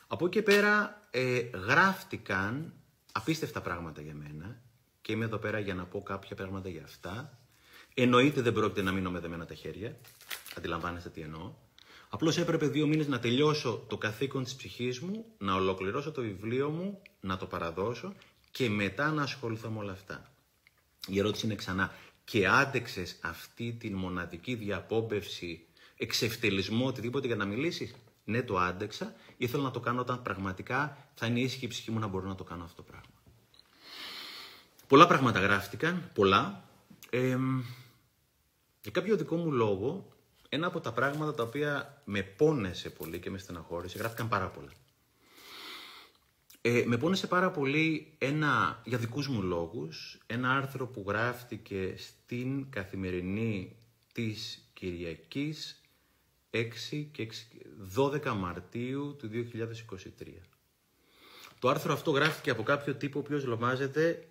Από εκεί και πέρα ε, γράφτηκαν απίστευτα πράγματα για μένα και είμαι εδώ πέρα για να πω κάποια πράγματα για αυτά. Εννοείται δεν πρόκειται να μείνω με δεμένα τα χέρια. Αντιλαμβάνεστε τι εννοώ. Απλώς έπρεπε δύο μήνες να τελειώσω το καθήκον της ψυχής μου, να ολοκληρώσω το βιβλίο μου, να το παραδώσω και μετά να ασχοληθώ με όλα αυτά. Η ερώτηση είναι ξανά, και άντεξες αυτή τη μοναδική διαπόμπευση, εξευτελισμό, οτιδήποτε για να μιλήσεις; Ναι, το άντεξα. Ήθελα να το κάνω όταν πραγματικά θα είναι ήσυχη η ψυχή μου να μπορώ να το κάνω αυτό το πράγμα. Πολλά πράγματα γράφτηκαν, πολλά. Ε, για κάποιο δικό μου λόγο, ένα από τα πράγματα τα οποία με πόνεσε πολύ και με στεναχώρησε, γράφτηκαν πάρα πολλά. Ε, με πόνεσε πάρα πολύ ένα, για δικούς μου λόγους, ένα άρθρο που γράφτηκε στην καθημερινή της Κυριακής 6 και 12 Μαρτίου του 2023. Το άρθρο αυτό γράφτηκε από κάποιο τύπο ο οποίος λομάζεται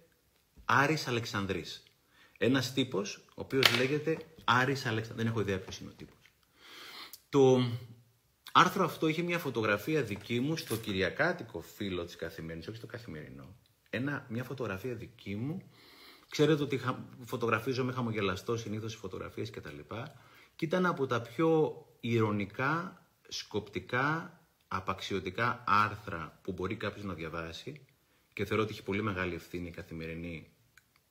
Άρης Αλεξανδρής. Ένας τύπος ο οποίος λέγεται Άρης Αλεξανδρής. Δεν έχω ιδέα ποιος είναι ο τύπος. Το άρθρο αυτό είχε μια φωτογραφία δική μου στο κυριακάτικο φύλλο της καθημερινής, όχι στο καθημερινό. Ένα, μια φωτογραφία δική μου. Ξέρετε ότι φωτογραφίζομαι χαμογελαστό συνήθως φωτογραφίες κτλ. Και ήταν από τα πιο ηρωνικά, σκοπτικά, απαξιωτικά άρθρα που μπορεί κάποιος να διαβάσει και θεωρώ ότι έχει πολύ μεγάλη ευθύνη η καθημερινή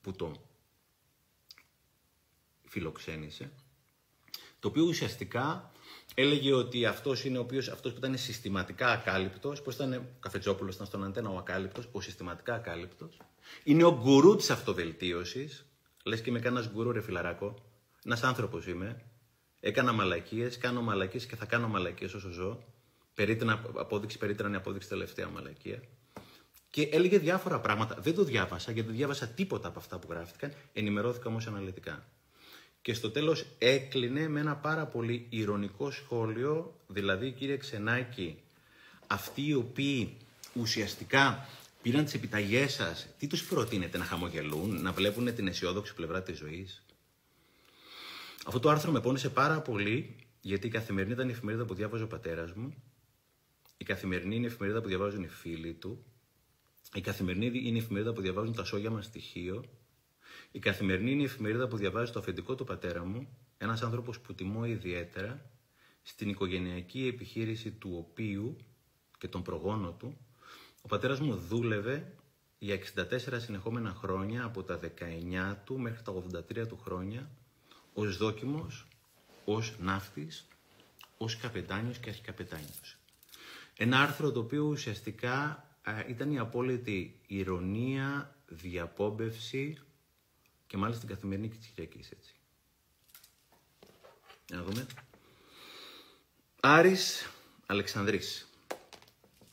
που το φιλοξένησε, το οποίο ουσιαστικά έλεγε ότι αυτός είναι ο οποίος, αυτός που ήταν συστηματικά ακάλυπτος, πώς ήταν ο Καφετζόπουλος, ήταν στον αντένα ο ακάλυπτος, ο συστηματικά ακάλυπτος, είναι ο γκουρού της αυτοβελτίωσης, λες και με κανένας γκουρού ρε φιλαράκο, ένας άνθρωπος είμαι, Έκανα μαλακίες, κάνω μαλακίες και θα κάνω μαλακίες όσο ζω. Περίτρανα απόδειξη, περίτρανη απόδειξη τελευταία μαλακία. Και έλεγε διάφορα πράγματα. Δεν το διάβασα γιατί δεν διάβασα τίποτα από αυτά που γράφτηκαν. Ενημερώθηκα όμως αναλυτικά. Και στο τέλος έκλεινε με ένα πάρα πολύ ηρωνικό σχόλιο. Δηλαδή, κύριε Ξενάκη, αυτοί οι οποίοι ουσιαστικά πήραν τις επιταγές σας, τι τους προτείνετε να χαμογελούν, να βλέπουν την αισιόδοξη πλευρά της ζωής; Αυτό το άρθρο με πόνισε πάρα πολύ, γιατί η καθημερινή ήταν η εφημερίδα που διάβαζε ο πατέρας μου. Η καθημερινή είναι η εφημερίδα που διαβάζουν οι φίλοι του. Η καθημερινή είναι η εφημερίδα που διαβάζουν τα σόγια μας στοιχείο. Η καθημερινή είναι η εφημερίδα που διαβάζει το αφεντικό του πατέρα μου. Ένας άνθρωπος που τιμώ ιδιαίτερα στην οικογενειακή επιχείρηση του οποίου και τον προγόνο του, ο πατέρας μου δούλευε για 64 συνεχόμενα χρόνια από τα 19 του μέχρι τα 83 του χρόνια ως δόκιμος, ως ναύτης, ως καπετάνιος και αρχικαπετάνιος. Ένα άρθρο το οποίο ουσιαστικά ήταν η απόλυτη ηρωνία, διαπόμπευση και μάλιστα την καθημερινή και της Κυριακής, έτσι. Να δούμε. Άρης Αλεξανδρής.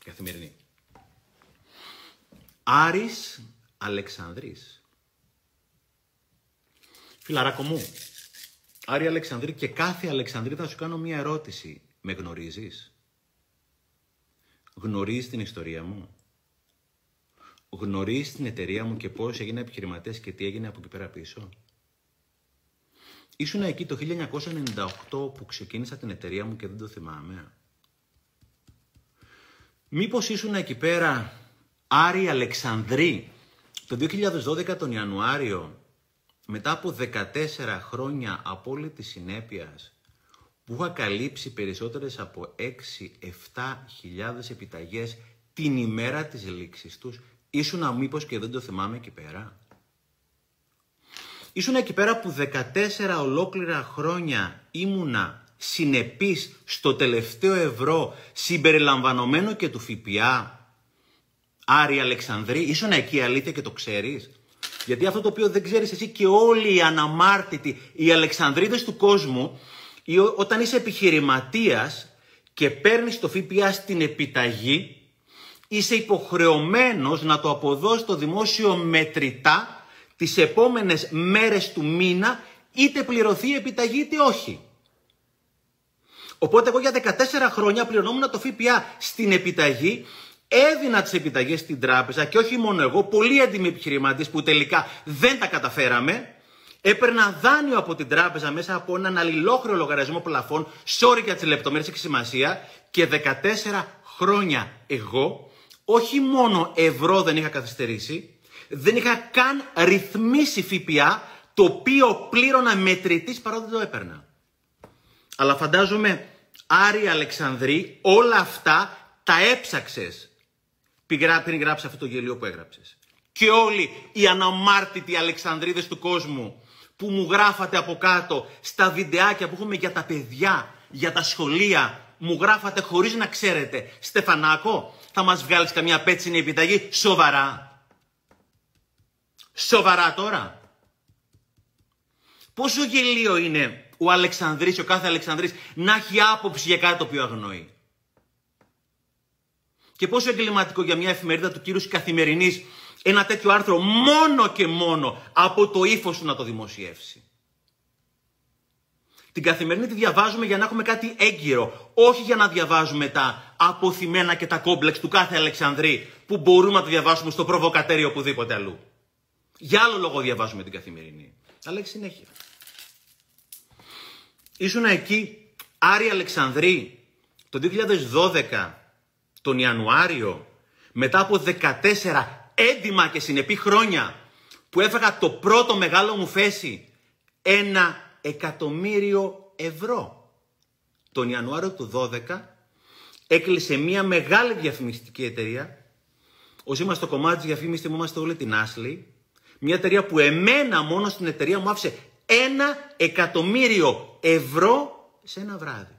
Καθημερινή. Άρης Αλεξανδρής. Φιλαράκο μου, Άρη Αλεξανδρή και κάθε Αλεξανδρή θα σου κάνω μία ερώτηση. Με γνωρίζεις; Γνωρίζεις την ιστορία μου; Γνωρίζει την εταιρεία μου και πώς έγινε επιχειρηματίας και τι έγινε από εκεί πέρα πίσω. Ήσουν εκεί το 1998 που ξεκίνησα την εταιρεία μου και δεν το θυμάμαι. Μήπως ήσουν εκεί πέρα Άρη Αλεξανδρή το 2012 τον Ιανουάριο μετά από 14 χρόνια απόλυτης συνέπειας που είχα καλύψει περισσότερες από 6-7 χιλιάδες επιταγές την ημέρα της λήξης τους, ήσουν μήπως και δεν το θυμάμαι εκεί πέρα. Ήσουν εκεί πέρα που 14 ολόκληρα χρόνια ήμουνα συνεπής στο τελευταίο ευρώ συμπεριλαμβανομένο και του ΦΠΑ. Άρη Αλεξανδρή, ήσουν εκεί αλήθεια και το ξέρεις; Γιατί αυτό το οποίο δεν ξέρεις εσύ και όλοι οι αναμάρτητοι, οι Αλεξανδρίδες του κόσμου, όταν είσαι επιχειρηματίας και παίρνεις το ΦΠΑ στην επιταγή, είσαι υποχρεωμένος να το αποδώσεις το δημόσιο μετρητά τις επόμενες μέρες του μήνα, είτε πληρωθεί η επιταγή είτε όχι. Οπότε εγώ για 14 χρόνια πληρωνόμουν το ΦΠΑ στην επιταγή, έδινα τις επιταγές στην τράπεζα και όχι μόνο εγώ, πολλοί έντιμοι επιχειρηματίες που τελικά δεν τα καταφέραμε, Έπαιρνα δάνειο από την τράπεζα μέσα από έναν αλληλόχρεο λογαριασμό πλαφών, sorry για τις λεπτομέρειες και σημασία, και 14 χρόνια εγώ όχι μόνο ευρώ δεν είχα καθυστερήσει, δεν είχα καν ρυθμίσει ΦΠΑ, το οποίο πλήρωνα μετρητής παρότι δεν το έπαιρνα. Αλλά φαντάζομαι, Άρη Αλεξανδρή, όλα αυτά τα έψαξες πριν γράψεις αυτό το γελίο που έγραψες. Και όλοι οι αναμάρτητοι Αλεξανδρίδες του κόσμου που μου γράφατε από κάτω στα βιντεάκια που έχουμε για τα παιδιά, για τα σχολεία, μου γράφατε χωρίς να ξέρετε. Στεφανάκο, θα μας βγάλεις καμιά πέτσινη επιταγή; Σοβαρά. Σοβαρά τώρα. Πόσο γελίο είναι ο Αλεξανδρής, ο κάθε Αλεξανδρής, να έχει άποψη για κάτι το οποίο αγνοεί. Και πόσο εγκληματικό για μια εφημερίδα του κύριου Καθημερινής ένα τέτοιο άρθρο μόνο και μόνο από το ύφος σου να το δημοσιεύσει. Την καθημερινή τη διαβάζουμε για να έχουμε κάτι έγκυρο, όχι για να διαβάζουμε τα αποθυμένα και τα κόμπλεξ του κάθε Αλεξανδρή που μπορούμε να το διαβάσουμε στο προβοκατέριο οπουδήποτε αλλού. Για άλλο λόγο διαβάζουμε την καθημερινή. Αλλά έχει συνέχεια. Ήσουν εκεί Άρη Αλεξανδρή το 2012 τον Ιανουάριο μετά από 14 έντιμα και συνεπή χρόνια που έφαγα το πρώτο μεγάλο μου φέση ένα εκατομμύριο ευρώ. Τον Ιανουάριο του 12 έκλεισε μια μεγάλη διαφημιστική εταιρεία. Όσοι είμαστε στο κομμάτι της διαφήμισης μου είμαστε όλοι την Άσλη. Μια εταιρεία που εμένα μόνος στην εταιρεία μου άφησε ένα εκατομμύριο ευρώ σε ένα βράδυ.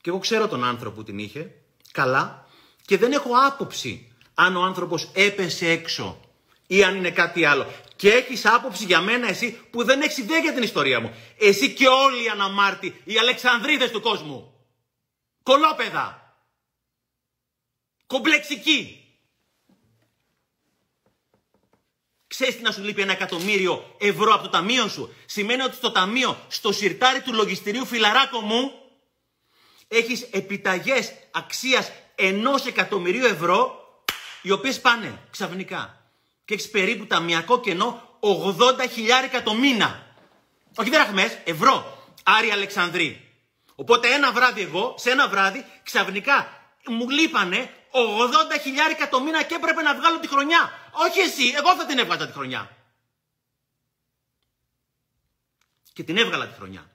Και εγώ ξέρω τον άνθρωπο που την είχε, καλά, και δεν έχω άποψη αν ο άνθρωπος έπεσε έξω ή αν είναι κάτι άλλο. Και έχεις άποψη για μένα εσύ που δεν έχεις ιδέα για την ιστορία μου. Εσύ και όλοι οι αναμάρτοι, οι Αλεξανδρίδες του κόσμου. Κολόπεδα. Κομπλεξικοί. Ξέρεις τι να σου λείπει ένα εκατομμύριο ευρώ από το ταμείο σου; Σημαίνει ότι στο ταμείο, στο σιρτάρι του λογιστηρίου φιλαράκο μου, έχεις επιταγές αξίας ενός εκατομμυρίου ευρώ οι οποίες πάνε ξαφνικά και έχεις περίπου ταμιακό κενό 80 χιλιάρικα το μήνα. Όχι δραχμές, ευρώ. Άρη Αλεξανδρή. Οπότε ένα βράδυ εγώ, σε ένα βράδυ, ξαφνικά μου λείπανε 80 χιλιάρικα το μήνα και έπρεπε να βγάλω τη χρονιά. Όχι εσύ, εγώ θα την έβγαζα τη χρονιά. Και την έβγαλα τη χρονιά.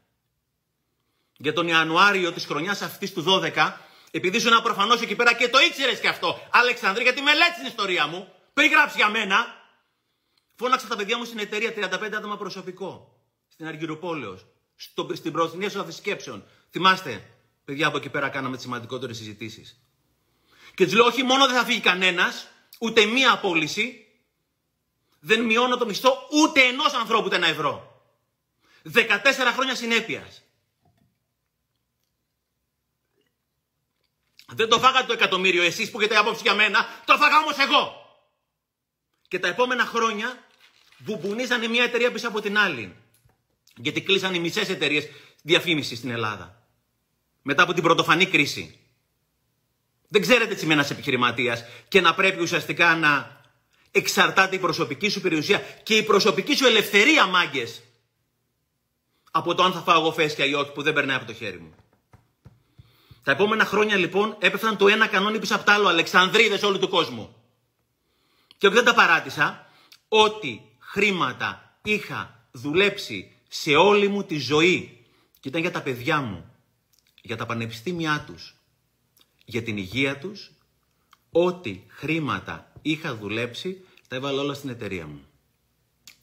Για τον Ιανουάριο της χρονιάς αυτής του 12 επειδή ήσουν προφανώς εκεί πέρα και το ήξερες και αυτό, Αλεξανδρή, γιατί μελέτησε την ιστορία μου, πριν γράψεις για μένα. Φώναξα τα παιδιά μου στην εταιρεία 35 άτομα προσωπικό. Στην Αργυροπόλεω. Στην προθυνία αίθουσα σκέψεων. Θυμάστε, παιδιά από εκεί πέρα κάναμε τις σημαντικότερες συζητήσεις. Και του λέω: Όχι μόνο δεν θα φύγει κανένας, ούτε μία απόλυση. Δεν μειώνω το μισθό ούτε ενός ανθρώπου ούτε ένα ευρώ. 14 χρόνια συνέπειας. Δεν το φάγατε το εκατομμύριο εσείς που έχετε άποψη για μένα, το φάγα όμως εγώ. Και τα επόμενα χρόνια μπουμπουνίζανε μια εταιρεία πίσω από την άλλη. Γιατί κλείσαν οι μισές εταιρείες διαφήμισης στην Ελλάδα. Μετά από την πρωτοφανή κρίση. Δεν ξέρετε τι σημαίνει ένας επιχειρηματίας και να πρέπει ουσιαστικά να εξαρτάται η προσωπική σου περιουσία και η προσωπική σου ελευθερία, μάγκες. Από το αν θα φάω εγώ φέσκια ή όχι που δεν περνάει από το χέρι μου. Τα επόμενα χρόνια λοιπόν έπεφταν το ένα κανόνι πίσω από το άλλο, Αλεξανδρίδες όλου του κόσμου. Και δεν τα παράτησα, ότι χρήματα είχα δουλέψει σε όλη μου τη ζωή και ήταν για τα παιδιά μου, για τα πανεπιστήμια τους, για την υγεία τους, ό,τι χρήματα είχα δουλέψει, τα έβαλα όλα στην εταιρεία μου.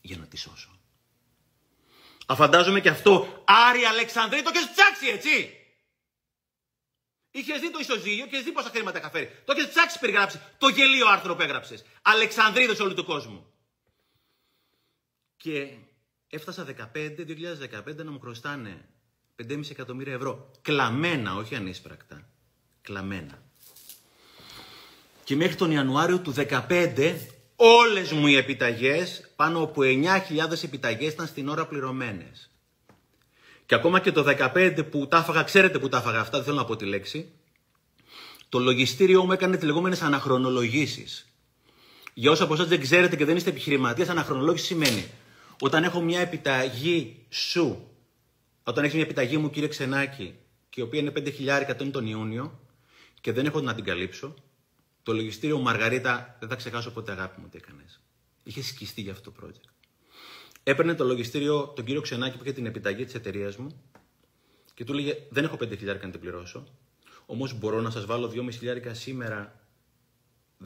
Για να τη σώσω. Αφαντάζομαι και αυτό, Άρη Αλεξανδρή, το έχεις ψάξει, έτσι! Είχες δει το ισοζύγιο και δει πόσα χρήματα είχα φέρει. Το έχεις ψάξει περιγράψει το γελίο άρθρο που έγραψες. Αλεξανδρίδες όλου του κόσμου. Και έφτασα 15, 2015 να μου χρωστάνε 5,5 εκατομμύρια ευρώ. Κλαμμένα, όχι ανίσπρακτα. Κλαμμένα. Και μέχρι τον Ιανουάριο του 2015 όλες μου οι επιταγές, πάνω από 9.000 επιταγές ήταν στην ώρα πληρωμένες. Και ακόμα και το 15 που τα έφαγα, ξέρετε που τα έφαγα αυτά, δεν θέλω να πω τη λέξη, το λογιστήριό μου έκανε τις λεγόμενες αναχρονολογήσεις. Για όσου από εσάς δεν ξέρετε και δεν είστε επιχειρηματίες, αναχρονολόγηση σημαίνει όταν έχω μια επιταγή σου, όταν έχεις μια επιταγή μου, κύριε Ξενάκη, και η οποία είναι 5.000 τον Ιούνιο, και δεν έχω να την καλύψω, το λογιστήριο Μαργαρίτα, δεν θα ξεχάσω ποτέ αγάπη μου τι έκανες. Είχε σκιστεί για αυτό το project. Έπαιρνε το λογιστήριο τον κύριο Ξενάκη που είχε την επιταγή της εταιρείας μου και του έλεγε: Δεν έχω 5.000 να την πληρώσω. Όμως μπορώ να σας βάλω 2.500 σήμερα,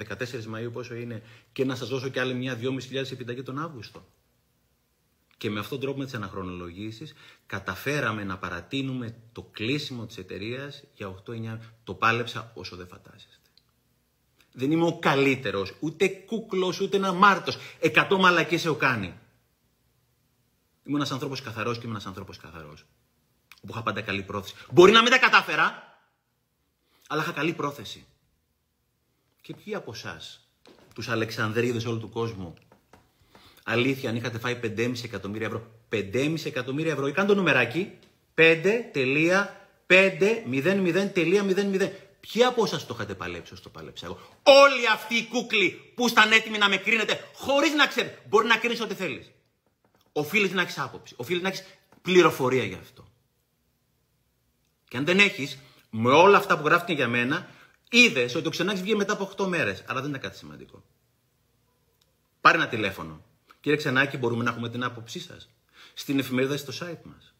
14 Μαου πόσο είναι, και να σας δώσω και άλλη μια 2.500 επιταγή τον Αύγουστο. Και με αυτόν τον τρόπο με τις αναχρονολογήσεις καταφέραμε να παρατείνουμε το κλείσιμο της εταιρείας για 8-9. Το πάλεψα όσο δεν φαντάζεστε. Δεν είμαι ο καλύτερος, ούτε κούκλος, ούτε ένα μάρτος. Εκατό μαλακίες έχω κάνει. Είμαι ένας άνθρωπος καθαρός και είμαι ένας άνθρωπος καθαρός. Που είχα πάντα καλή πρόθεση. Μπορεί να μην τα κατάφερα, αλλά είχα καλή πρόθεση. Και ποιοι από εσάς, τους Αλεξανδρίδες όλου του κόσμου, αλήθεια, αν είχατε φάει 5,5 εκατομμύρια ευρώ, 5,5 εκατομμύρια ευρώ, ή το νουμεράκι, 5.500.00. Ποιοι από εσάς το είχατε παλέψει όσο το παλέψα εγώ. Όλοι αυτοί οι κούκλοι που ήταν έτοιμοι να με κρίνετε χωρίς να ξέρετε. Μπορεί να κρίνεις ό,τι θέλεις. Οφείλεις να έχεις άποψη. Οφείλεις να έχεις πληροφορία γι' αυτό. Και αν δεν έχεις, με όλα αυτά που γράφτηκε για μένα, είδες ότι ο Ξενάκης βγήκε μετά από 8 μέρες. Αλλά δεν είναι κάτι σημαντικό. Πάρε ένα τηλέφωνο. Κύριε Ξενάκη, μπορούμε να έχουμε την άποψή σας στην εφημερίδα στο site μας.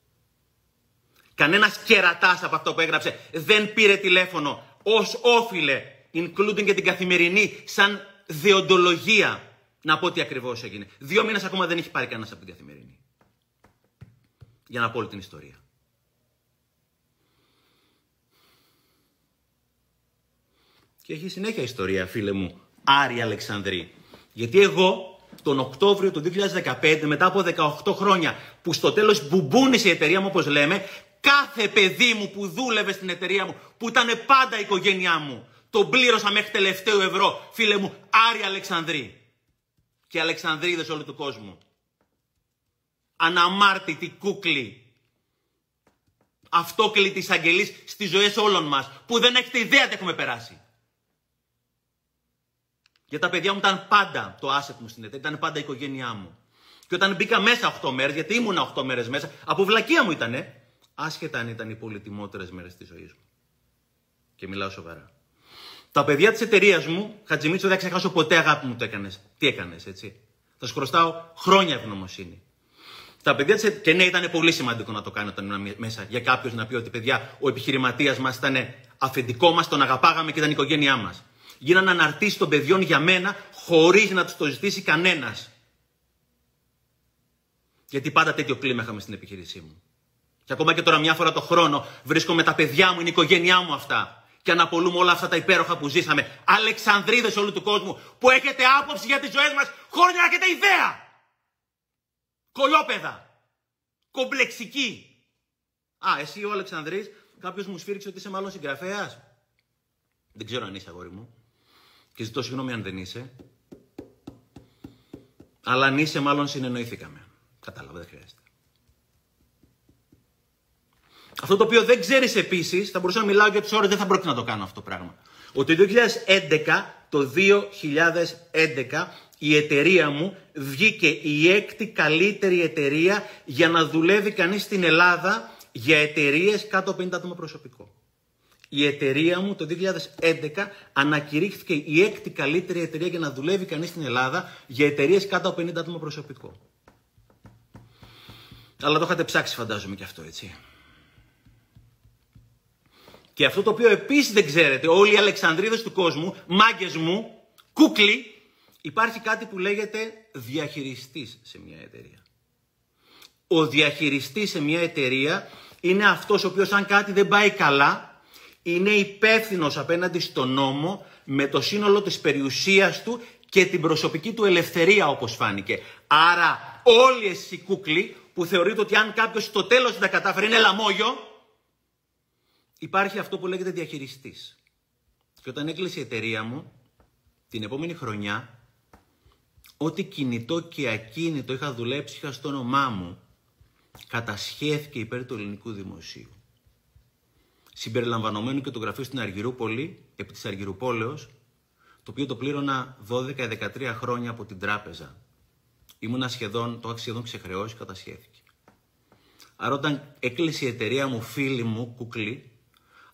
Κανένας κερατάς από αυτό που έγραψε δεν πήρε τηλέφωνο ως όφιλε, including και την καθημερινή, σαν διοντολογία να πω τι ακριβώς έγινε. Δύο μήνες ακόμα δεν έχει πάρει κανένας από την καθημερινή. Για να πω όλη την ιστορία. Και έχει συνέχεια ιστορία, φίλε μου, Άρη Αλεξανδρή. Γιατί εγώ τον Οκτώβριο του 2015, μετά από 18 χρόνια, που στο τέλος μπουμπούνισε η εταιρεία μου, όπως λέμε, κάθε παιδί μου που δούλευε στην εταιρεία μου, που ήταν πάντα η οικογένειά μου, τον πλήρωσα μέχρι τελευταίο ευρώ, φίλε μου, Άρη Αλεξανδρή και Αλεξανδρίδες όλου του κόσμου. Αναμάρτητη κούκλη. Αυτόκλητη της αγγελής στις ζωές όλων μας, που δεν έχετε ιδέα τι έχουμε περάσει. Για τα παιδιά μου ήταν πάντα το asset μου στην εταιρεία, ήταν πάντα η οικογένειά μου. Και όταν μπήκα μέσα 8 μέρες, γιατί ήμουν 8 μέρες μέσα, από βλακεία μου ήτανε, άσχετα αν ήταν οι πολυτιμότερες μέρες της ζωής μου. Και μιλάω σοβαρά. Τα παιδιά της εταιρείας μου, Χατζημίτσο, δεν θα ξεχάσω ποτέ αγάπη μου το έκανες. Τι έκανες, έτσι; Θα σου χρωστάω χρόνια ευγνωμοσύνη. Τα παιδιά της και ναι, ήταν πολύ σημαντικό να το κάνει όταν ήμουν μέσα. Για κάποιος να πει ότι παιδιά, ο επιχειρηματίας μας ήταν αφεντικό μας, τον αγαπάγαμε και ήταν η οικογένειά μας. Γίνανε αναρτήσεις των παιδιών για μένα χωρίς να τους το ζητήσει κανένας. Γιατί πάντα τέτοιο κλίμα είχαμε στην επιχείρησή μου. Και ακόμα και τώρα μια φορά το χρόνο βρίσκομαι τα παιδιά μου, είναι η οικογένειά μου αυτά και αναπολούμε όλα αυτά τα υπέροχα που ζήσαμε. Αλεξανδρίδες όλου του κόσμου που έχετε άποψη για τις ζωές μας χωρίς να έχετε ιδέα. Κολόπεδα. Κομπλεξική. Α, εσύ ο Αλεξανδρής, κάποιος μου σφίριξε ότι είσαι μάλλον συγγραφέας. Δεν ξέρω αν είσαι αγόρι μου. Και ζητώ συγγνώμη αν δεν είσαι. Αλλά αν είσαι μάλλον συνεννοήθηκαμε. Κατάλαβα, δεν χρειάζεται. Αυτό το οποίο δεν ξέρεις επίσης, θα μπορούσα να μιλάω για τις ώρες, δεν θα πρόκειται να το κάνω αυτό το πράγμα. Ότι το 2011, το 2011 η εταιρεία μου βγήκε η έκτη καλύτερη εταιρεία για να δουλεύει κανείς στην Ελλάδα για εταιρείες κάτω από 50 άτομα προσωπικό. Η εταιρεία μου το 2011 ανακηρύχθηκε η έκτη καλύτερη εταιρεία για να δουλεύει κανείς στην Ελλάδα για εταιρείες κάτω από 50 άτομα προσωπικό. Αλλά το είχατε ψάξει φαντάζομαι και αυτό έτσι. Και αυτό το οποίο επίσης δεν ξέρετε, όλοι οι Αλεξανδρίδες του κόσμου, μάγκες μου, κούκλοι, υπάρχει κάτι που λέγεται διαχειριστής σε μια εταιρεία. Ο διαχειριστής σε μια εταιρεία είναι αυτός ο οποίος αν κάτι δεν πάει καλά, είναι υπεύθυνος απέναντι στον νόμο με το σύνολο της περιουσίας του και την προσωπική του ελευθερία όπως φάνηκε. Άρα όλοι εσείς οι κούκλοι που θεωρείτε ότι αν κάποιος στο τέλος δεν τα κατάφερε είναι λαμόγιο, υπάρχει αυτό που λέγεται διαχειριστής. Και όταν έκλεισε η εταιρεία μου, την επόμενη χρονιά, ό,τι κινητό και ακίνητο είχα δουλέψει, είχα στο όνομά μου, κατασχέθηκε υπέρ του ελληνικού δημοσίου. Συμπεριλαμβανομένου και το γραφείο στην Αργυρούπολη, επί της Αργυρουπόλεως, το οποίο το πλήρωνα 12-13 χρόνια από την τράπεζα. Ήμουνα σχεδόν, το είχα σχεδόν ξεχρεώσει, κατασχέθηκε. Άρα όταν έκλεισε η εταιρεία μου, φίλη μου, κουκλή,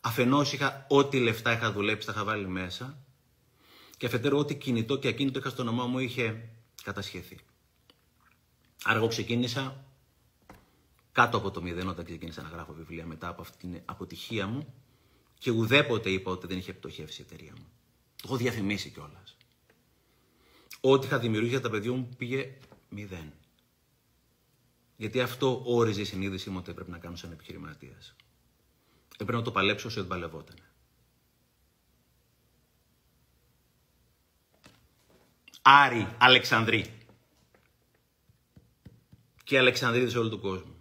αφενός είχα ό,τι λεφτά είχα δουλέψει, τα είχα βάλει μέσα και αφετέρου ό,τι κινητό και ακίνητο είχα στο όνομά μου είχε κατασχεθεί. Άρα εγώ ξεκίνησα κάτω από το μηδέν όταν ξεκίνησα να γράφω βιβλία μετά από αυτή την αποτυχία μου και ουδέποτε είπα ότι δεν είχε πτωχεύσει η εταιρεία μου. Το έχω διαφημίσει κιόλας. Ό,τι είχα δημιουργήσει για τα παιδιά μου πήγε μηδέν. Γιατί αυτό όριζε η συνείδησή μου ότι έπρεπε να κάνω σαν επιχειρηματίας. Έπρεπε να το παλέψω όσο δεν παλευόταν. Άρη Αλεξανδρή. Και Αλεξανδρίδες όλου του κόσμου.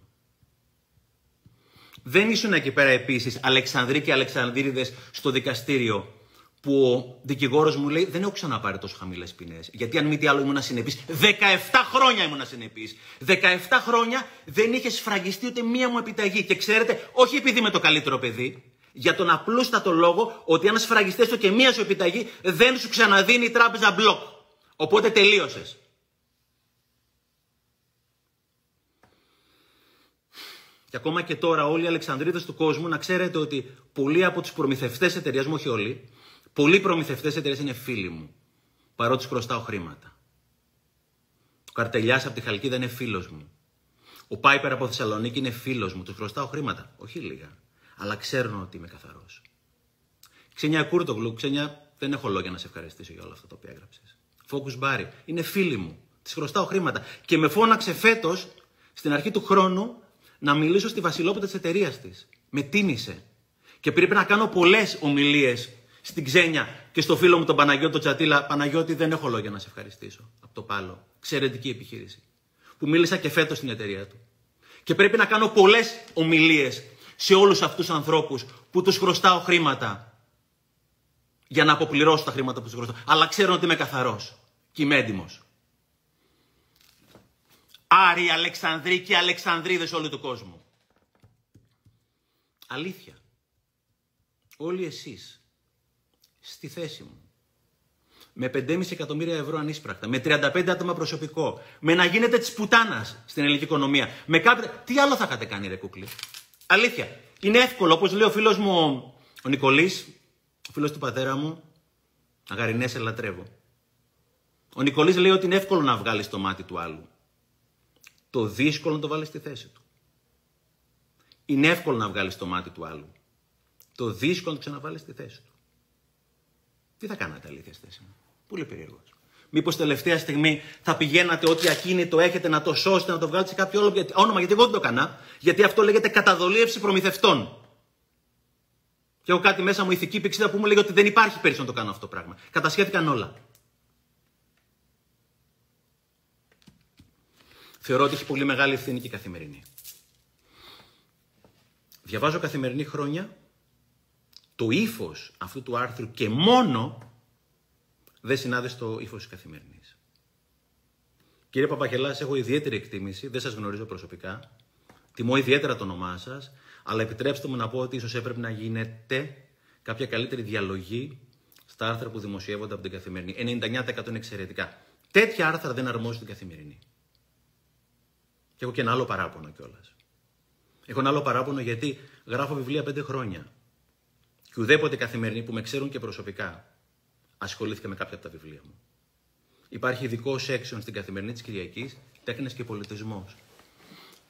Δεν ήσουν εκεί πέρα επίσης Αλεξανδροί και Αλεξανδρίδες στο δικαστήριο που ο δικηγόρος μου λέει: Δεν έχω ξαναπάρει τόσο χαμηλές ποινές. Γιατί αν μη τι άλλο ήμουν ασυνεπής. 17 χρόνια ήμουν ασυνεπής. 17 χρόνια δεν είχε σφραγιστεί ούτε μία μου επιταγή. Και ξέρετε, όχι επειδή είμαι το καλύτερο παιδί, για τον απλούστατο λόγο ότι αν σφραγιστεί και μία σου επιταγή, δεν σου ξαναδίνει η τράπεζα μπλοκ. Οπότε τελείωσες. Και ακόμα και τώρα όλοι οι Αλεξανδρίδες του κόσμου να ξέρετε ότι πολλοί από του προμηθευτές εταιρείας μου, όχι όλοι, πολλοί προμηθευτές εταιρεία είναι φίλοι μου. Παρότι χρωστάω χρήματα. Ο Καρτελιάς από τη Χαλκίδα είναι φίλος μου. Ο Πάιπερ από Θεσσαλονίκη είναι φίλος μου. Τους χρωστάω χρήματα. Όχι λίγα. Αλλά ξέρουν ότι είμαι καθαρός. Ξένια Κούρτογλου, ξένια δεν έχω λόγια να σε ευχαριστήσω για όλα αυτά τα οποία έγραψες. Φόκου Μπάρι, είναι φίλοι μου. Τη χρωστάω χρήματα. Και με φώναξε φέτος, στην αρχή του χρόνου, να μιλήσω στη βασιλόπιτα της εταιρείας της. Με τίμησε. Και πρέπει να κάνω πολλές ομιλίες στην Ξένια και στο φίλο μου τον Παναγιώτη τον Τσατήλα. Παναγιώτη, δεν έχω λόγια να σε ευχαριστήσω. Από το πάλο. Εξαιρετική επιχείρηση. Που μίλησα και φέτος στην εταιρεία του. Και πρέπει να κάνω πολλές ομιλίες σε όλους αυτούς τους ανθρώπους που τους χρωστάω χρήματα για να αποπληρώσω τα χρήματα που τους χρωστάω. Αλλά ξέρω ότι είμαι καθαρός και είμαι έντιμος. Άρη, Αλεξανδροί και Αλεξανδρίδες όλου του κόσμου. Αλήθεια. Όλοι εσείς, στη θέση μου, με 5,5 εκατομμύρια ευρώ ανίσπρακτα, με 35 άτομα προσωπικό, με να γίνετε της πουτάνας στην ελληνική οικονομία, με κάποια... Τι άλλο θα είχατε κάνει ρε κούκλη; Αλήθεια. Είναι εύκολο, όπως λέει ο φίλος μου ο Νικολής, ο φίλος του πατέρα μου, αγαρινές σε λατρεύω. Ο Νικολής λέει ότι είναι εύκολο να βγάλεις το μάτι του άλλου το δύσκολο να το βάλεις στη θέση του. Είναι εύκολο να βγάλεις το μάτι του άλλου. Το δύσκολο να το ξαναβάλεις στη θέση του. Τι θα κάνατε αλήθεια στη θέση μου; Πολύ περίεργος. Μήπως τελευταία στιγμή θα πηγαίνατε ό,τι ακίνητο έχετε να το σώσετε, να το βγάλετε σε κάποιο άλλο όνομα, γιατί εγώ δεν το έκανα. Γιατί αυτό λέγεται καταδολίευση προμηθευτών. Και έχω κάτι μέσα μου ηθική πηξίδα που μου λέει ότι δεν υπάρχει περίπτωση να το κάνω αυτό το πράγμα. Κατασχέθηκαν όλα. Θεωρώ ότι έχει πολύ μεγάλη ευθύνη και η καθημερινή. Διαβάζω καθημερινή χρόνια το ύφος αυτού του άρθρου και μόνο δεν συνάδει στο ύφος της καθημερινής. Κύριε Παπαχελά, έχω ιδιαίτερη εκτίμηση, δεν σας γνωρίζω προσωπικά. Τιμώ ιδιαίτερα το όνομά σας, αλλά επιτρέψτε μου να πω ότι ίσως έπρεπε να γίνεται κάποια καλύτερη διαλογή στα άρθρα που δημοσιεύονται από την καθημερινή. 99% είναι εξαιρετικά. Τέτοια άρθρα δεν αρμόζουν την καθημερινή. Και έχω και ένα άλλο παράπονο κιόλας. Έχω ένα άλλο παράπονο γιατί γράφω βιβλία πέντε χρόνια. Και ουδέποτε καθημερινή που με ξέρουν και προσωπικά ασχολήθηκα με κάποια από τα βιβλία μου. Υπάρχει ειδικό section στην καθημερινή της Κυριακής, τέχνες και πολιτισμός.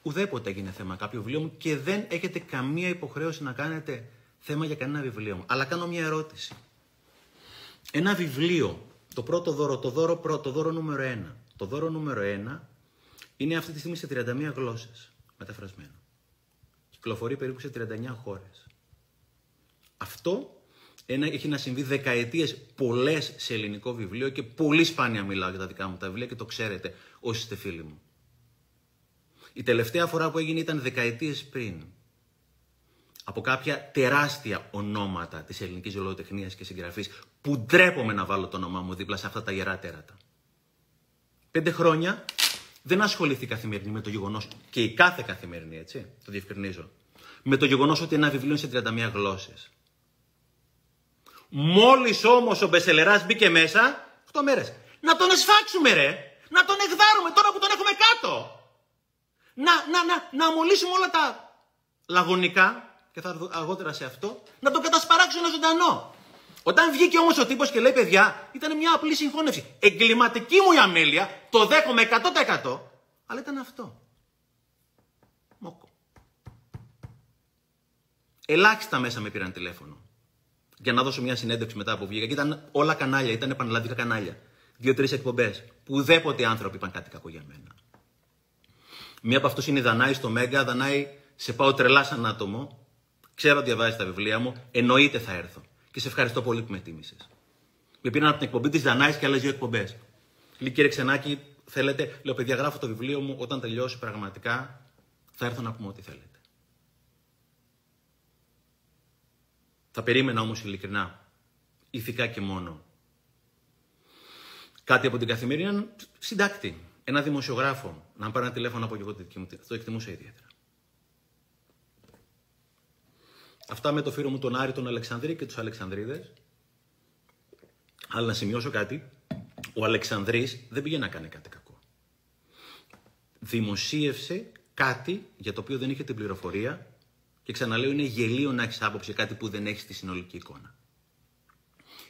Ουδέποτε έγινε θέμα κάποιο βιβλίο μου και δεν έχετε καμία υποχρέωση να κάνετε θέμα για κανένα βιβλίο μου. Αλλά κάνω μια ερώτηση. Ένα βιβλίο, το πρώτο δώρο, το δώρο πρώτο, δώρο νούμερο ένα. Το δώρο νούμερο ένα είναι αυτή τη στιγμή σε 31 γλώσσες μεταφρασμένο. Κυκλοφορεί περίπου σε 39 χώρες. Αυτό ένα, έχει να συμβεί δεκαετίες πολλές σε ελληνικό βιβλίο και πολύ σπάνια μιλάω για τα δικά μου τα βιβλία και το ξέρετε όσοι είστε φίλοι μου. Η τελευταία φορά που έγινε ήταν δεκαετίες πριν. Από κάποια τεράστια ονόματα της ελληνικής ζωολογοτεχνίας και συγγραφής που ντρέπομαι να βάλω το όνομά μου δίπλα σε αυτά τα ιερά τέρατα. Πέντε χρόνια δεν ασχοληθεί καθημερινή με το γεγονός, και η κάθε καθημερινή, έτσι, το διευκρινίζω, με το γεγονός ότι ένα βιβλίο είναι σε 31 γλώσσες. Μόλις όμως ο Μπεσελερά μπήκε μέσα, 8 μέρες. Να τον εσφάξουμε, ρε! Να τον εκδάρουμε τώρα που τον έχουμε κάτω! Να, να, να, να αμολύσουμε όλα τα λαγωνικά, και θα έρθω αργότερα σε αυτό, να τον κατασπαράξουμε ζωντανό. Όταν βγήκε όμως ο τύπος και λέει: Παιδιά, ήταν μια απλή συγχώνευση. Εγκληματική μου η αμέλεια, το δέχομαι 100%. Αλλά ήταν αυτό. Μόκο. Ελάχιστα μέσα με πήραν τηλέφωνο. Για να δώσω μια συνέντευξη μετά που βγήκα. Και ήταν όλα κανάλια, ήταν πανελλαδικά κανάλια. Δύο-τρεις εκπομπές. Που ουδέποτε άνθρωποι είπαν κάτι κακό για μένα. Μία από αυτούς είναι η Δανάη στο Μέγκα. Δανάη, σε πάω τρελά σαν άτομο. Ξέρω ότι διαβάζει τα βιβλία μου. Εννοείται θα έρθω και σε ευχαριστώ πολύ που με τίμησες. Με πήραν από την εκπομπή της Δανάης και άλλες δύο εκπομπές. Λέει κύριε Ξενάκη, θέλετε, λέω παιδιά, γράφω το βιβλίο μου. Όταν τελειώσει πραγματικά, θα έρθω να πούμε ό,τι θέλετε. Θα περίμενα όμως ειλικρινά, ηθικά και μόνο, κάτι από την καθημερινή συντάκτη, ένα δημοσιογράφο, να πάρει ένα τηλέφωνο από και εγώ το εκτιμούσα ιδιαίτερα. Αυτά με το φίλο μου τον Άρη, τον Αλεξανδρή και τους Αλεξανδρίδες. Αλλά να σημειώσω κάτι. Ο Αλεξανδρής δεν πήγε να κάνει κάτι κακό. Δημοσίευσε κάτι για το οποίο δεν είχε την πληροφορία και ξαναλέω είναι γελίο να έχεις άποψη κάτι που δεν έχεις τη συνολική εικόνα.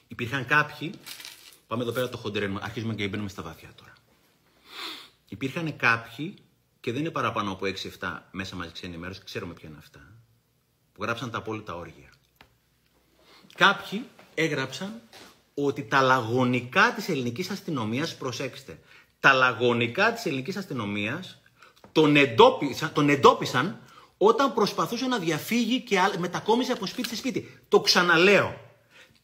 Υπήρχαν κάποιοι, πάμε εδώ πέρα το χοντερένουμε, αρχίζουμε και μπαίνουμε στα βαθιά τώρα. Υπήρχαν κάποιοι, και δεν είναι παραπάνω από 6-7 μέσα μαζικής ενημέρωσης, ξέρουμε ποια είναι αυτά, που γράψαν τα απόλυτα όργια. Κάποιοι έγραψαν ότι τα λαγωνικά της ελληνικής αστυνομίας, προσέξτε, τα λαγωνικά της ελληνικής αστυνομίας τον εντόπισαν, τον εντόπισαν όταν προσπαθούσε να διαφύγει και μετακόμισε από σπίτι σε σπίτι. Το ξαναλέω.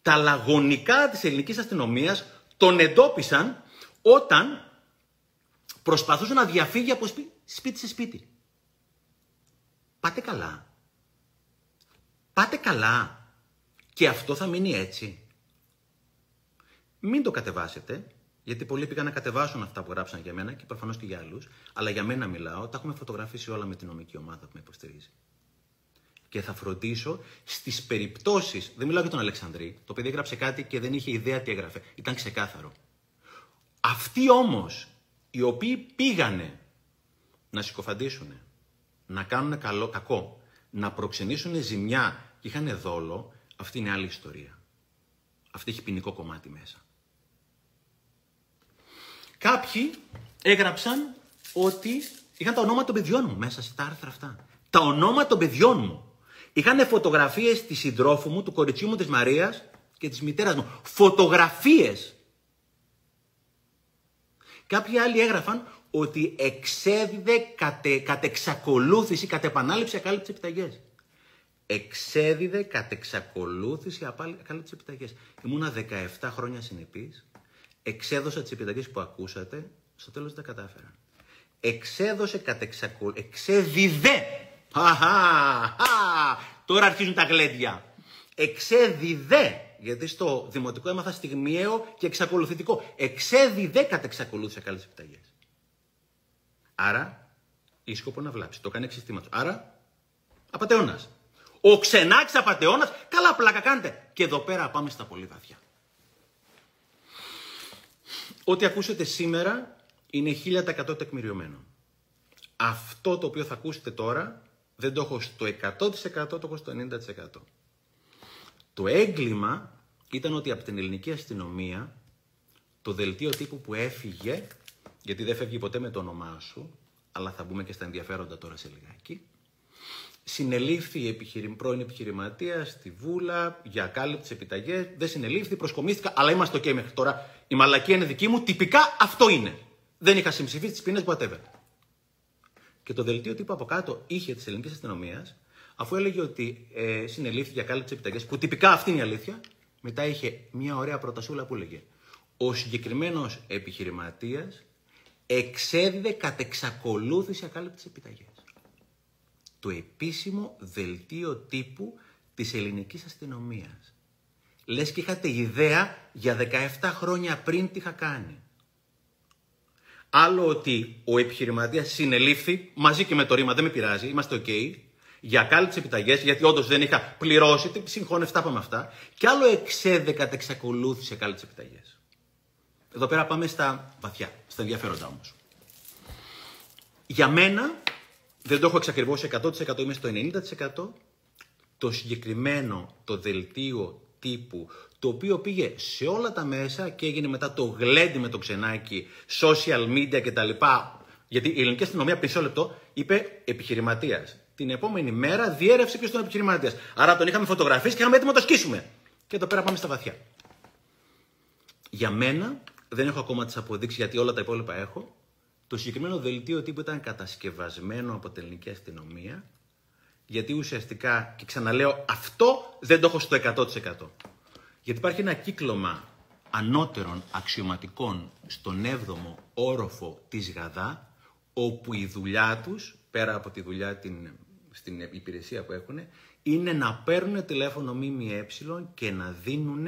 Τα λαγωνικά της ελληνικής αστυνομίας τον εντόπισαν όταν προσπαθούσε να διαφύγει από σπίτι σε σπίτι. Πάτε καλά. Πάτε καλά. Και αυτό θα μείνει έτσι. Μην το κατεβάσετε, γιατί πολλοί πήγαν να κατεβάσουν αυτά που γράψαν για μένα και προφανώς και για άλλους. Αλλά για μένα μιλάω, τα έχουμε φωτογραφίσει όλα με την νομική ομάδα που με υποστηρίζει. Και θα φροντίσω στις περιπτώσεις. Δεν μιλάω για τον Αλεξανδρή. Το παιδί έγραψε κάτι και δεν είχε ιδέα τι έγραφε. Ήταν ξεκάθαρο. Αυτοί όμως, οι οποίοι πήγανε να συκοφαντήσουν, να κάνουν καλό, κακό, να προξενήσουν ζημιά και είχαν δόλο, αυτή είναι άλλη ιστορία. Αυτή έχει ποινικό κομμάτι μέσα. Κάποιοι έγραψαν ότι είχαν τα ονόματα των παιδιών μου μέσα στα άρθρα αυτά. Τα ονόματα των παιδιών μου. Είχαν φωτογραφίες της συντρόφου μου, του κοριτσιού μου της Μαρίας και της μητέρας μου. Φωτογραφίες. Κάποιοι άλλοι έγραφαν ότι εξέδιδε κατε, κατ' εξακολούθηση, κατ' επανάληψη ακάλυψη επιταγές. Εξέδιδε κατ' εξακολούθηση ακάλυψη επιταγές. Ήμουνα 17 χρόνια συνεπής, εξέδωσα τις επιταγές που ακούσατε, στο τέλος δεν τα κατάφερα. Εξέδωσε κατ' εξακολούθηση, εξέδιδε, τώρα αρχίζουν τα γλέντια. Εξέδιδε γιατί στο δημοτικό έμαθα στιγμιαίο και εξακολουθητικό. Εξέδιδε κατ' εξακολούθηση ακάλυψη επιταγές. Άρα, η σκοπό να βλάψει. Το κάνει εξ Άρα, απαταιώνα. Ο ξενάκη απαταιώνα, καλά πλάκα κάνετε. Και εδώ πέρα πάμε στα πολύ βαθιά. Ό,τι ακούσετε σήμερα είναι 1000% τεκμηριωμένο. Αυτό το οποίο θα ακούσετε τώρα δεν το έχω στο 100% το έχω στο 90%. Το έγκλημα ήταν ότι από την ελληνική αστυνομία το δελτίο τύπου που έφυγε, γιατί δεν φεύγει ποτέ με το όνομά σου, αλλά θα μπούμε και στα ενδιαφέροντα τώρα σε λιγάκι, συνελήφθη η επιχειρη... πρώην επιχειρηματία στη Βούλα για κάλυψη επιταγές. Δεν συνελήφθη, προσκομίστηκα, αλλά είμαστε OK μέχρι τώρα. Η μαλακία είναι δική μου. Τυπικά αυτό είναι. Δεν είχα συμψηφίσει τις ποινέ whatever. Και το δελτίο τύπου από κάτω είχε της ελληνικής αστυνομίας, αφού έλεγε ότι ε, συνελήφθη για κάλυψη επιταγές, που τυπικά αυτή είναι η αλήθεια, μετά είχε μια ωραία προτασούλα που έλεγε Ο συγκεκριμένος επιχειρηματίας εξέδιδε κατ' εξακολούθηση ακάλυπτες επιταγές το επίσημο δελτίο τύπου της ελληνικής αστυνομίας. Λες και είχατε ιδέα για 17 χρόνια πριν τι είχα κάνει. Άλλο ότι ο επιχειρηματίας συνελήφθη μαζί και με το ρήμα, δεν με πειράζει, είμαστε ok, για κάλυψη επιταγές, γιατί όντως δεν είχα πληρώσει, συγχώνευτα με αυτά. Και άλλο εξέδεκα εξακολούθησε κάλυψη επιταγές. Εδώ πέρα πάμε στα βαθιά, στα ενδιαφέροντα όμως. Για μένα, δεν το έχω εξακριβώσει 100% είμαι στο 90%. Το συγκεκριμένο, το δελτίο τύπου, το οποίο πήγε σε όλα τα μέσα και έγινε μετά το γλέντι με το ξενάκι, social media κτλ. Γιατί η ελληνική αστυνομία, πίσω λεπτό, είπε επιχειρηματίας. Την επόμενη μέρα διέρευσε και στον επιχειρηματίας. Άρα τον είχαμε φωτογραφίσει και είχαμε έτοιμο να το σκίσουμε. Και εδώ πέρα πάμε στα βαθιά. Για μένα, δεν έχω ακόμα τις αποδείξεις γιατί όλα τα υπόλοιπα έχω. Το συγκεκριμένο δελτίο τύπου ήταν κατασκευασμένο από την ελληνική αστυνομία, γιατί ουσιαστικά, και ξαναλέω, αυτό δεν το έχω στο 100%. Γιατί υπάρχει ένα κύκλωμα ανώτερων αξιωματικών στον 7ο όροφο της Γαδά, όπου η δουλειά τους, πέρα από τη δουλειά την, στην υπηρεσία που έχουν, είναι να παίρνουν τηλέφωνο ΜΜΕ και να δίνουν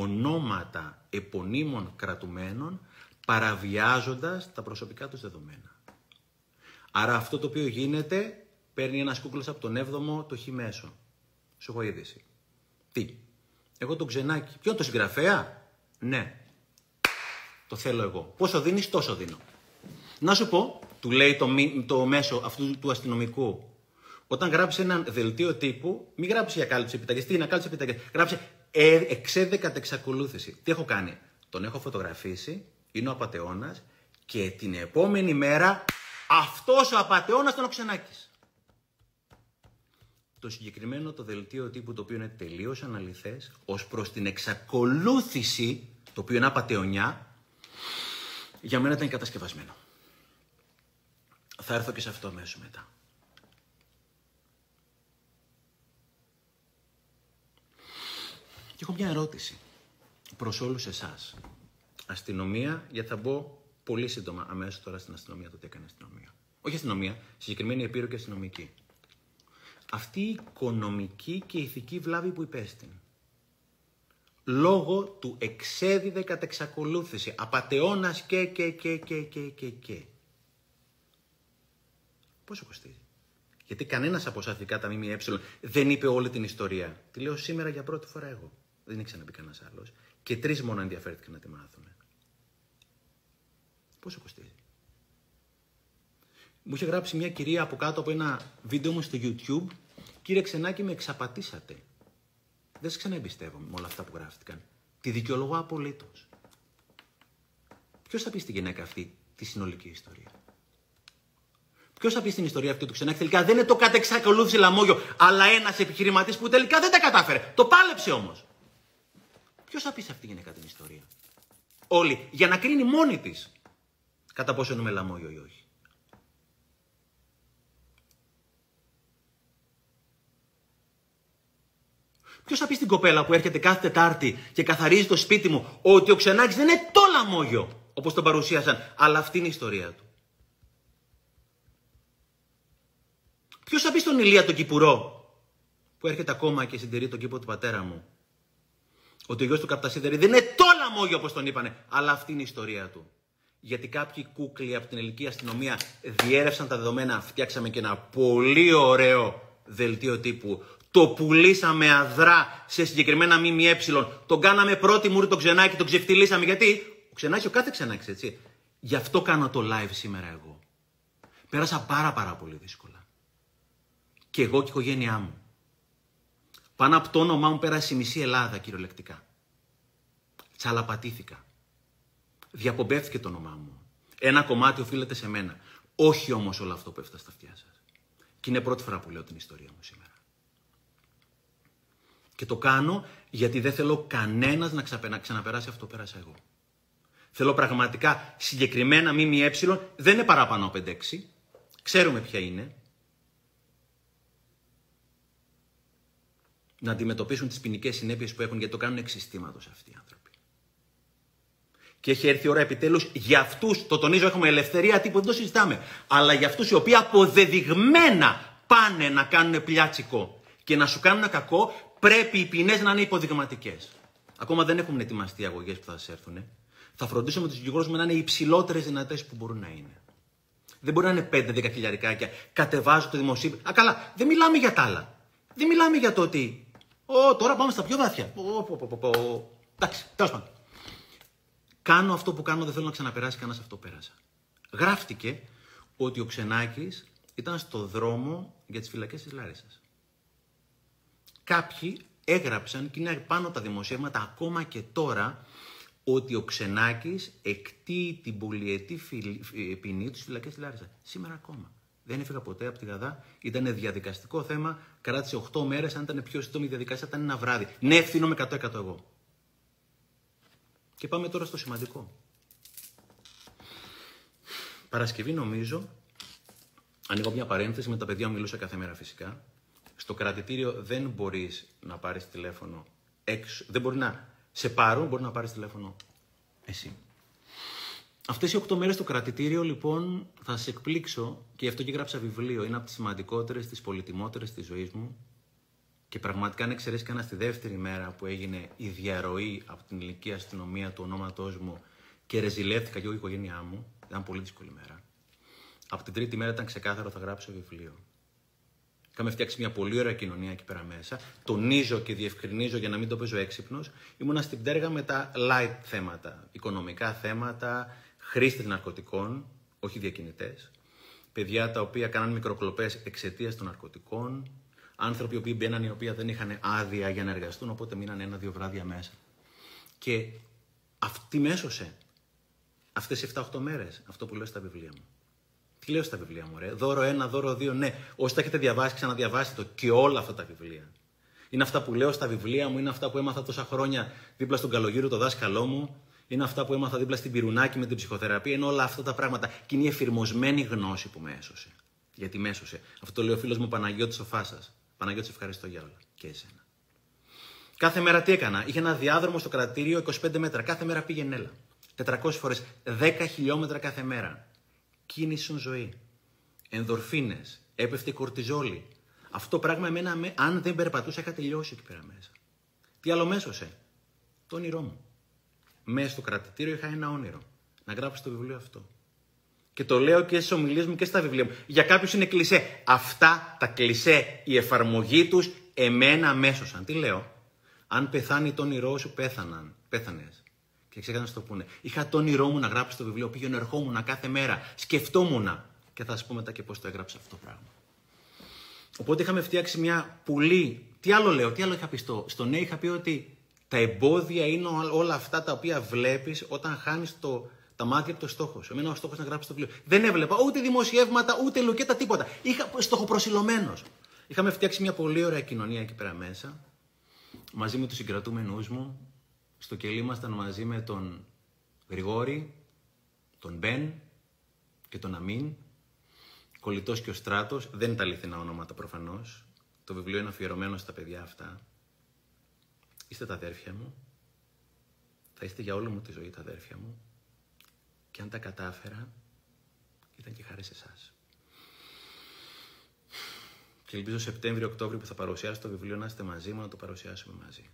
ονόματα επωνύμων κρατουμένων παραβιάζοντας τα προσωπικά τους δεδομένα. Άρα αυτό το οποίο γίνεται, παίρνει ένας κούκλος από τον 7ο το χ μέσο. Σου έχω είδηση. Τι, εγώ τον ξενάκι. Ποιο είναι το συγγραφέα; Ναι. Το θέλω εγώ. Πόσο δίνεις, τόσο δίνω. Να σου πω, του λέει το, το μέσο αυτού του αστυνομικού, όταν γράψει ένα δελτίο τύπου, μην γράψει για κάλυψη επιταγή. Τι είναι κάλυψη επιταγή. Γράψει ε, εξέδεκα εξακολούθηση. Τι έχω κάνει; Τον έχω φωτογραφίσει είναι ο απατεώνας και την επόμενη μέρα αυτός ο απατεώνας τον οξενάκη. Το συγκεκριμένο το δελτίο τύπου το οποίο είναι τελείως αναλυθές ως προς την εξακολούθηση, το οποίο είναι απατεωνιά, για μένα ήταν κατασκευασμένο. Θα έρθω και σε αυτό αμέσως μετά. Και έχω μια ερώτηση προς όλους εσάς αστυνομία, γιατί θα μπω πολύ σύντομα αμέσως τώρα στην αστυνομία, το τι έκανε αστυνομία. Όχι αστυνομία, συγκεκριμένη επίρρου και αστυνομική. Αυτή η οικονομική και ηθική βλάβη που υπέστην. Λόγω του εξέδιδε κατ' εξακολούθηση. Απατεώνας και και και και και και και. Πόσο κοστίζει; Γιατί κανένας από εσάς τα ΜΜΕ δεν είπε όλη την ιστορία. Τη λέω σήμερα για πρώτη φορά εγώ. Δεν ήξερα να πει κανένας άλλος. Και τρεις μόνο ενδιαφέρθηκαν να τη μάθουν. Πόσο κοστίζει; Μου είχε γράψει μια κυρία από κάτω από ένα βίντεο μου στο YouTube. Κύριε Ξενάκη, με εξαπατήσατε. Δεν σε ξαναεμπιστεύω με όλα αυτά που γράφτηκαν. Τη δικαιολογώ απολύτως. Ποιος θα πει στη γυναίκα αυτή τη συνολική ιστορία; Ποιος θα πει στην ιστορία αυτή του Ξενάκη; Τελικά δεν είναι το κατεξακολούθηση λαμόγιο, αλλά ένας επιχειρηματής που τελικά δεν τα κατάφερε. Το πάλεψε όμως. Ποιος θα πει σε αυτή τη γυναίκα την ιστορία; Όλοι. Για να κρίνει μόνη της κατά πόσο είναι μελαμόγιο ή όχι. Ποιος θα πει στην κοπέλα που έρχεται κάθε Τετάρτη και καθαρίζει το σπίτι μου ότι ο Ξενάκης δεν είναι το λαμόγιο όπως τον παρουσίασαν, αλλά αυτή είναι η ιστορία του. Ποιος θα πει στον Ηλία τον Κυπουρό που έρχεται ακόμα και συντηρεί τον κήπο του πατέρα μου ότι ο γιος του Καπτασίδερη δεν είναι το λαμόγιο όπως τον είπανε, αλλά αυτή είναι η ιστορία του. Γιατί κάποιοι κούκλοι από την ελληνική αστυνομία διέρευσαν τα δεδομένα, φτιάξαμε και ένα πολύ ωραίο δελτίο τύπου. Το πουλήσαμε αδρά σε συγκεκριμένα ΜΜΕ. Τον κάναμε πρώτη μούρη το ξενάκι, τον ξεφτυλίσαμε. Γιατί Ο ξενάκι, ο κάθε ξενάκι, έτσι. Γι' αυτό κάνω το live σήμερα εγώ. Πέρασα πάρα πάρα πολύ δύσκολα. Και εγώ και η οικογένειά μου. Πάνω από το όνομά μου πέρασε η μισή Ελλάδα κυριολεκτικά. Τσαλαπατήθηκα. Διαπομπεύτηκε το όνομά μου. Ένα κομμάτι οφείλεται σε μένα. Όχι όμως όλο αυτό που έφτασε στα αυτιά σας. Και είναι πρώτη φορά που λέω την ιστορία μου σήμερα. Και το κάνω γιατί δεν θέλω κανένας να ξαναπεράσει αυτό που πέρασα εγώ. Θέλω πραγματικά συγκεκριμένα ΜΜΕ, δεν είναι παραπάνω από 5-6. Ξέρουμε ποια είναι. Να αντιμετωπίσουν τις ποινικές συνέπειες που έχουν γιατί το κάνουν εξιστήματος αυτοί οι άνθρωποι. Και έχει έρθει η ώρα επιτέλους για αυτούς, το τονίζω, έχουμε ελευθερία τύπου, δεν το συζητάμε. Αλλά για αυτούς οι οποίοι αποδεδειγμένα πάνε να κάνουν πλιάτσικο και να σου κάνουν κακό, πρέπει οι ποινές να είναι υποδειγματικές. Ακόμα δεν έχουν ετοιμαστεί οι αγωγές που θα σας έρθουν. Θα φροντίσουμε τους δικηγόρους να είναι οι υψηλότερες δυνατές που μπορούν να είναι. Δεν μπορεί να είναι 5-10 χιλιαρικάκια. Κατεβάζω το δημοσίευμα. Α, καλά, δεν μιλάμε για τα άλλα. Δεν μιλάμε για το ότι. Ω, τώρα πάμε στα πιο βαθιά. Εντάξει, τέλος πάντων. Κάνω αυτό που κάνω, δεν θέλω να ξαναπεράσει κανένας αυτό που πέρασα. Γράφτηκε ότι ο Ξενάκης ήταν στο δρόμο για τις φυλακές της Λάρισας. Κάποιοι έγραψαν και είναι πάνω τα δημοσιεύματα ακόμα και τώρα ότι ο Ξενάκης εκτείει την πολυετή ποινή του φυλακές της Λάρισας. Σήμερα ακόμα. Δεν έφυγα ποτέ από τη Γαδά. Ήταν διαδικαστικό θέμα. Κράτησε 8 μέρες. Αν ήταν πιο σύντομη διαδικασία, ήταν ένα βράδυ. Ναι, ευθύνομαι 100% εγώ. Και πάμε τώρα στο σημαντικό. Παρασκευή νομίζω, ανοίγω μια παρένθεση, με τα παιδιά μου μιλούσα κάθε μέρα φυσικά. Στο κρατητήριο δεν μπορείς να πάρεις τηλέφωνο έξω, δεν μπορεί να σε πάρουν, μπορεί να πάρεις τηλέφωνο εσύ. Αυτές οι 8 μέρες στο κρατητήριο λοιπόν θα σε εκπλήξω και γι' αυτό και γράψα βιβλίο. Είναι από τις σημαντικότερες, τις πολυτιμότερες της ζωής μου και πραγματικά αν εξαιρέσεις κανένα τη δεύτερη μέρα που έγινε η διαρροή από την ελληνική αστυνομία του ονόματός μου και ρεζιλεύτηκα και εγώ η οικογένειά μου, ήταν πολύ δύσκολη μέρα. Από την τρίτη μέρα ήταν ξεκάθαρο θα γράψω βιβλίο. Είχαμε φτιάξει μια πολύ ωραία κοινωνία εκεί πέρα μέσα. Τονίζω και διευκρινίζω για να μην το παίζω έξυπνος. Ήμουνα στην πτέρυγα με τα light θέματα. Οικονομικά θέματα, χρήστες ναρκωτικών, όχι διακινητές. Παιδιά τα οποία κάναν μικροκλοπές εξαιτίας των ναρκωτικών άνθρωποι που μπαίναν οι οποίοι δεν είχαν άδεια για να εργαστούν, οπότε μείναν ένα-δύο βράδια μέσα. Και αυτή μέσωσε αυτές οι 7-8 μέρες, αυτό που λέω στα βιβλία μου. Τι λέω στα βιβλία μου, ρε; Δώρο ένα, δώρο δύο, ναι. Όσοι τα έχετε διαβάσει, ξαναδιαβάστε το και όλα αυτά τα βιβλία. Είναι αυτά που λέω στα βιβλία μου, είναι αυτά που έμαθα τόσα χρόνια δίπλα στον καλογύρο, το δάσκαλό μου. Είναι αυτά που έμαθα δίπλα στην πυρουνάκη με την ψυχοθεραπεία. Είναι όλα αυτά τα πράγματα. Και είναι η εφηρμοσμένη γνώση που με έσωσε. Γιατί με έσωσε. Αυτό το λέει ο φίλος μου Παναγιώτης ο Φάσας. Παναγιώτη, ευχαριστώ για όλα. Και εσένα. Κάθε μέρα τι έκανα. Είχε ένα διάδρομο στο κρατήριο 25 μέτρα. Κάθε μέρα πήγαινε έλα. 400 φορές. 10 χιλιόμετρα κάθε μέρα. Κίνησον ζωή. Ενδορφίνες. Έπεφτε κορτιζόλη. Αυτό πράγμα εμένα, αν δεν περπατούσα, είχα τελειώσει εκεί πέρα μέσα. Τι άλλο μέσωσε. Το όνειρό μου. Μέσα στο κρατητήριο είχα ένα όνειρο. Να γράψω το βιβλίο αυτό. Και το λέω και στις ομιλίες μου και στα βιβλία μου. Για κάποιους είναι κλισέ. Αυτά τα κλισέ, η εφαρμογή τους, εμένα μέσωσαν. Τι λέω. Αν πεθάνει το όνειρό σου, πέθαναν. Πέθανες. Και ξέχασα να το πούνε. Είχα το όνειρό μου να γράψω το βιβλίο. Πήγαινε, ερχόμουν κάθε μέρα. Σκεφτόμουν. Και θα σας πω μετά και πώς το έγραψα αυτό το πράγμα. Οπότε είχαμε φτιάξει μια πολύ. Τι άλλο λέω, τι άλλο είχα πει στο, στο ναι, είχα πει ότι τα εμπόδια είναι όλα αυτά τα οποία βλέπεις όταν χάνεις το, τα μάτια από το στόχο σου. Εμένα ο στόχος να γράψει το βιβλίο. Δεν έβλεπα ούτε δημοσιεύματα, ούτε λουκέτα, τίποτα. Είχα στοχοπροσιλωμένος. Είχαμε φτιάξει μια πολύ ωραία κοινωνία εκεί πέρα μέσα. Μαζί με τους συγκρατούμενου μου. Στο κελί ήμασταν μαζί με τον Γρηγόρη, τον Μπεν και τον Αμίν. Κολλητός και ο Στράτος. Δεν είναι τα αληθινά ονόματα προφανώς. Το βιβλίο είναι αφιερωμένο στα παιδιά αυτά. Είστε τα αδέρφια μου. Θα είστε για όλη μου τη ζωή τα αδέρφια μου. Και αν τα κατάφερα, ήταν και χάρη σε εσάς. Και ελπίζω Σεπτέμβριο-Οκτώβριο που θα παρουσιάσω το βιβλίο να είστε μαζί μου, να το παρουσιάσουμε μαζί.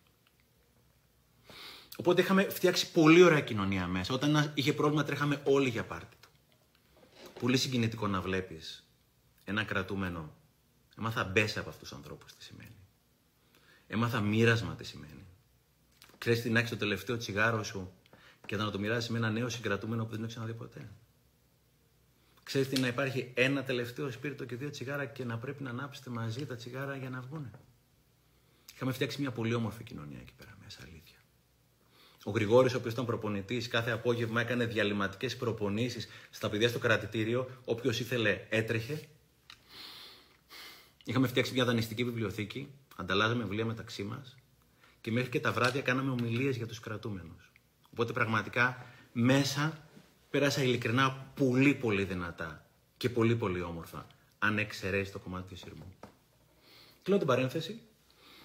Οπότε είχαμε φτιάξει πολύ ωραία κοινωνία μέσα. Όταν είχε πρόβλημα, τρέχαμε όλοι για πάρτι του. Πολύ συγκινητικό να βλέπεις ένα κρατούμενο. Έμαθα μπέσα από αυτούς τους ανθρώπους τι σημαίνει. Έμαθα μοίρασμα τι σημαίνει. Ξέρεις τι να έχει το τελευταίο τσιγάρο σου και να το μοιράσει με ένα νέο συγκρατούμενο που δεν έχεις ξαναδεί ποτέ. Ξέρεις τι να υπάρχει ένα τελευταίο σπίρτο και δύο τσιγάρα και να πρέπει να ανάψετε μαζί τα τσιγάρα για να βγουν. Είχαμε φτιάξει μια πολύ όμορφη κοινωνία εκεί πέρα μέσα, αλήθεια. Ο Γρηγόρης, ο οποίος ήταν προπονητής, κάθε απόγευμα έκανε διαλυματικές προπονήσεις στα παιδιά στο κρατητήριο. Όποιος ήθελε έτρεχε. Είχαμε φτιάξει μια δανειστική βιβλιοθήκη, ανταλλάζαμε βιβλία μεταξύ μας και μέχρι και τα βράδια κάναμε ομιλίες για τους κρατούμενους. Οπότε πραγματικά μέσα πέρασα ειλικρινά πολύ πολύ δυνατά και πολύ πολύ όμορφα, αν εξαιρέσει το κομμάτι του σειρμού. Κλείνω την παρένθεση.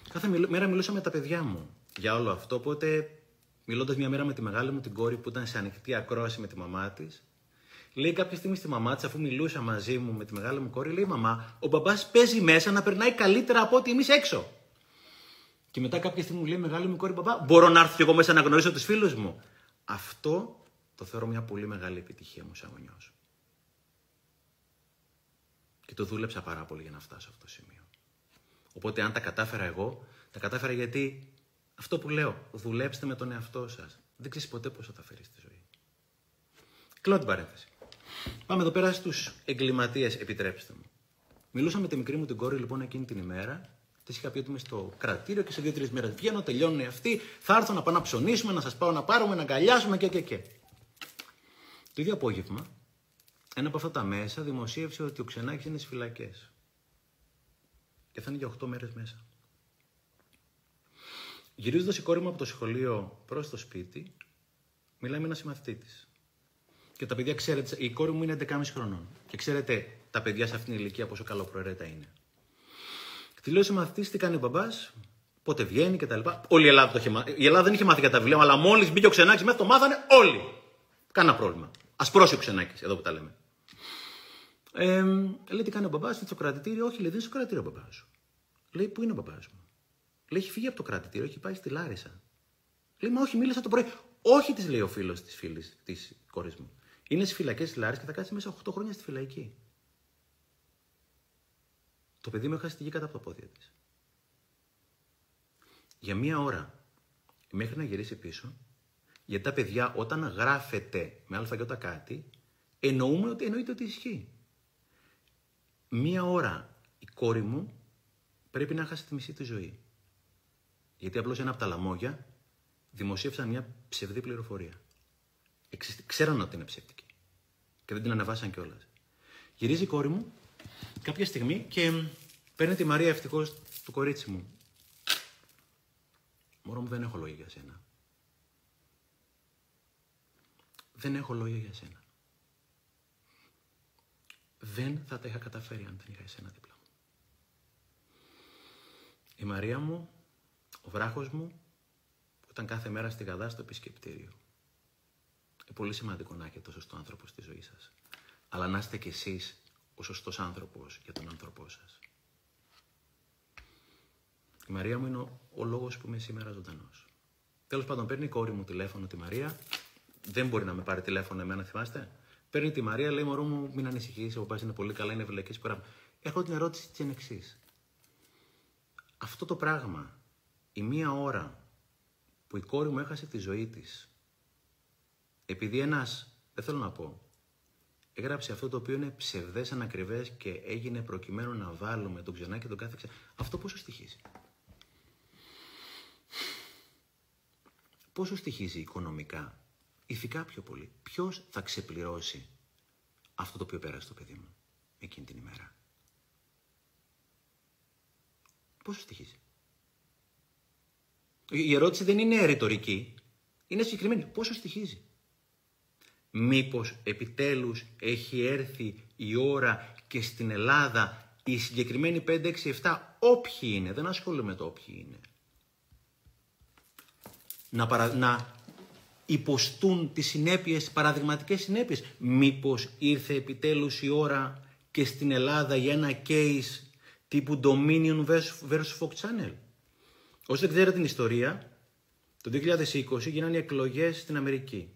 Κάθε μέρα μιλούσα με τα παιδιά μου για όλο αυτό, οπότε μιλώντας μια μέρα με τη μεγάλη μου την κόρη που ήταν σε ανοιχτή ακρόαση με τη μαμά της, λέει κάποια στιγμή στη μαμά της, αφού μιλούσα μαζί μου με τη μεγάλη μου κόρη, λέει: Μαμά, ο μπαμπάς παίζει μέσα να περνάει καλύτερα από ότι εμείς έξω. Και μετά κάποια στιγμή μου λέει: Μεγάλη μου κόρη, μπαμπά, μπορώ να έρθω κι εγώ μέσα να γνωρίσω τους φίλους μου. Αυτό το θεωρώ μια πολύ μεγάλη επιτυχία μου σαν γονιός. Και το δούλεψα πάρα πολύ για να φτάσω σε αυτό το σημείο. Οπότε αν τα κατάφερα εγώ, τα κατάφερα γιατί αυτό που λέω, δουλέψτε με τον εαυτό σας. Δεν ξέρεις ποτέ πώς θα τα φέρεις στη ζωή. Κλείνω την παρένθεση. Πάμε εδώ πέρα στους εγκληματίες, επιτρέψτε μου. Μιλούσα με τη μικρή μου την κόρη λοιπόν εκείνη την ημέρα Τη είχα πει ότι είμαι στο κρατήριο και σε δύο-τρεις μέρες βγαίνω, τελειώνουν αυτοί. Θα έρθω να πάω να ψωνίσουμε, να σας πάω να πάρουμε, να αγκαλιάσουμε και και και. Το ίδιο απόγευμα, ένα από αυτά τα μέσα δημοσίευσε ότι ο Ξενάκης είναι στις φυλακές. Και θα είναι για 8 μέρες μέσα. Γυρίζοντας η κόρη μου από το σχολείο προς το σπίτι, μιλάει με ένα συμμαθητή της. Και τα παιδιά, ξέρετε, η κόρη μου είναι 11,5 χρονών. Και ξέρετε τα παιδιά σε αυτήν την ηλικία πόσο καλοπροαιρέτα είναι. Τη λέω σε μαθητής τι κάνει ο μπαμπάς, πότε βγαίνει κτλ. Όλη η Ελλάδα το είχε μάθει. Η Ελλάδα δεν είχε μάθει για τα βιβλία, αλλά μόλις μπήκε ο Ξενάκης μέσα το μάθανε όλοι. Κάνα πρόβλημα. Α πρόσεχε ο Ξενάκης, εδώ που τα λέμε. Ε, λέει τι κάνει ο μπαμπάς, είναι στο κρατητήριο. Όχι, λέει δεν είναι στο κρατητήριο ο μπαμπάς σου. Λέει πού είναι ο μπαμπάς μου. Λέει έχει φύγει από το κρατητήριο, έχει πάει στη Λάρισα. Λέει μα όχι, μίλησα το πρωί. Όχι, της λέει ο φίλος της φίλης της κόρης μου. Είναι στις φυλακές της Λάρισα και θα κάτσει μέσα 8 χρόνια στη φυλακή. Το παιδί μου έχασε τη γη κάτω από τα πόδια της. Για μία ώρα, μέχρι να γυρίσει πίσω, γιατί τα παιδιά όταν γράφεται με αλφαγιώτα κάτι, εννοούμε ότι εννοείται ότι ισχύει. Μία ώρα η κόρη μου πρέπει να χάσει τη μισή της ζωή. Γιατί απλώς ένα από τα λαμόγια δημοσίευσαν μια ψευδή πληροφορία. Ξέραν ότι είναι ψεύτικη. Και δεν την ανεβάσαν κιόλας. Γυρίζει η κόρη μου κάποια στιγμή και παίρνει τη Μαρία ευτυχώς του κορίτσι μου. Μωρό μου δεν έχω λόγια για σένα. Δεν έχω λόγια για σένα. Δεν θα τα είχα καταφέρει αν δεν είχα εσένα δίπλα μου. Η Μαρία μου, ο βράχος μου, που ήταν κάθε μέρα στη Γαδά στο επισκεπτήριο. Είναι πολύ σημαντικό να έχετε το σωστός άνθρωπος στη ζωή σας. Αλλά να είστε κι εσείς ο σωστός άνθρωπος για τον άνθρωπό σας. Η Μαρία μου είναι ο, ο λόγος που είμαι σήμερα ζωντανός. Τέλος πάντων, παίρνει η κόρη μου τηλέφωνο τη Μαρία. Δεν μπορεί να με πάρει τηλέφωνο εμένα, θυμάστε. Παίρνει τη Μαρία, λέει Μωρό μου, μην ανησυχείς, ο παπάς είναι πολύ καλά, είναι ευλακή πράγμα. Έχω την ερώτηση τη εξής. Αυτό το πράγμα, η μία ώρα που η κόρη μου έχασε τη ζωή της, επειδή ένας, δεν θέλω να πω, έγραψε αυτό το οποίο είναι ψευδές, ανακριβές και έγινε προκειμένου να βάλουμε τον ξενά και τον κάθε ξενά. Αυτό πόσο στοιχίζει; Πόσο στοιχίζει οικονομικά, ηθικά πιο πολύ. Ποιος θα ξεπληρώσει αυτό το οποίο πέρασε το παιδί μου εκείνη την ημέρα; Πόσο στοιχίζει; Η ερώτηση δεν είναι ρητορική. Είναι συγκεκριμένη. Πόσο στοιχίζει; Μήπως επιτέλους έχει έρθει η ώρα και στην Ελλάδα οι συγκεκριμένοι 5, 6, 7, όποιοι είναι, δεν ασχολούμαι με το όποιοι είναι, να, παρα... να υποστούν τις συνέπειες, παραδειγματικές συνέπειες. Μήπως ήρθε επιτέλους η ώρα και στην Ελλάδα για ένα case τύπου Dominion vs Fox Channel. Όσοι δεν ξέρετε την ιστορία, το 2020 γίνανε οι εκλογές στην Αμερική.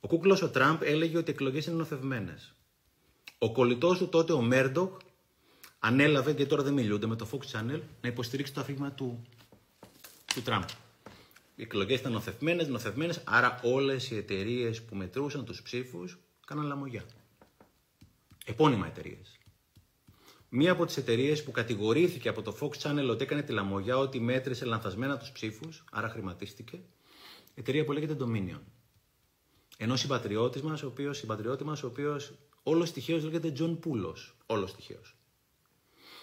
Ο κούκλος ο Τραμπ έλεγε ότι οι εκλογές είναι νοθευμένες. Ο κολλητός του τότε, ο Μέρντοκ, ανέλαβε, γιατί τώρα δεν μιλούνται, με το Fox Channel, να υποστηρίξει το αφήγημα του, του Τραμπ. Οι εκλογές ήταν νοθευμένες, νοθευμένες, άρα όλες οι εταιρείες που μετρούσαν τους ψήφους κάναν λαμογιά. Επώνυμα εταιρείες. Μία από τις εταιρείες που κατηγορήθηκε από το Fox Channel ότι έκανε τη λαμογιά, ότι μέτρησε λανθασμένα τους ψήφους, άρα χρηματίστηκε, εταιρεία που λέγεται Dominion. Ενώ συμπατριώτης μας, ο οποίος μας, ο οποίος όλος στοιχείο λέγεται John Πούλος. Όλος στοιχείο.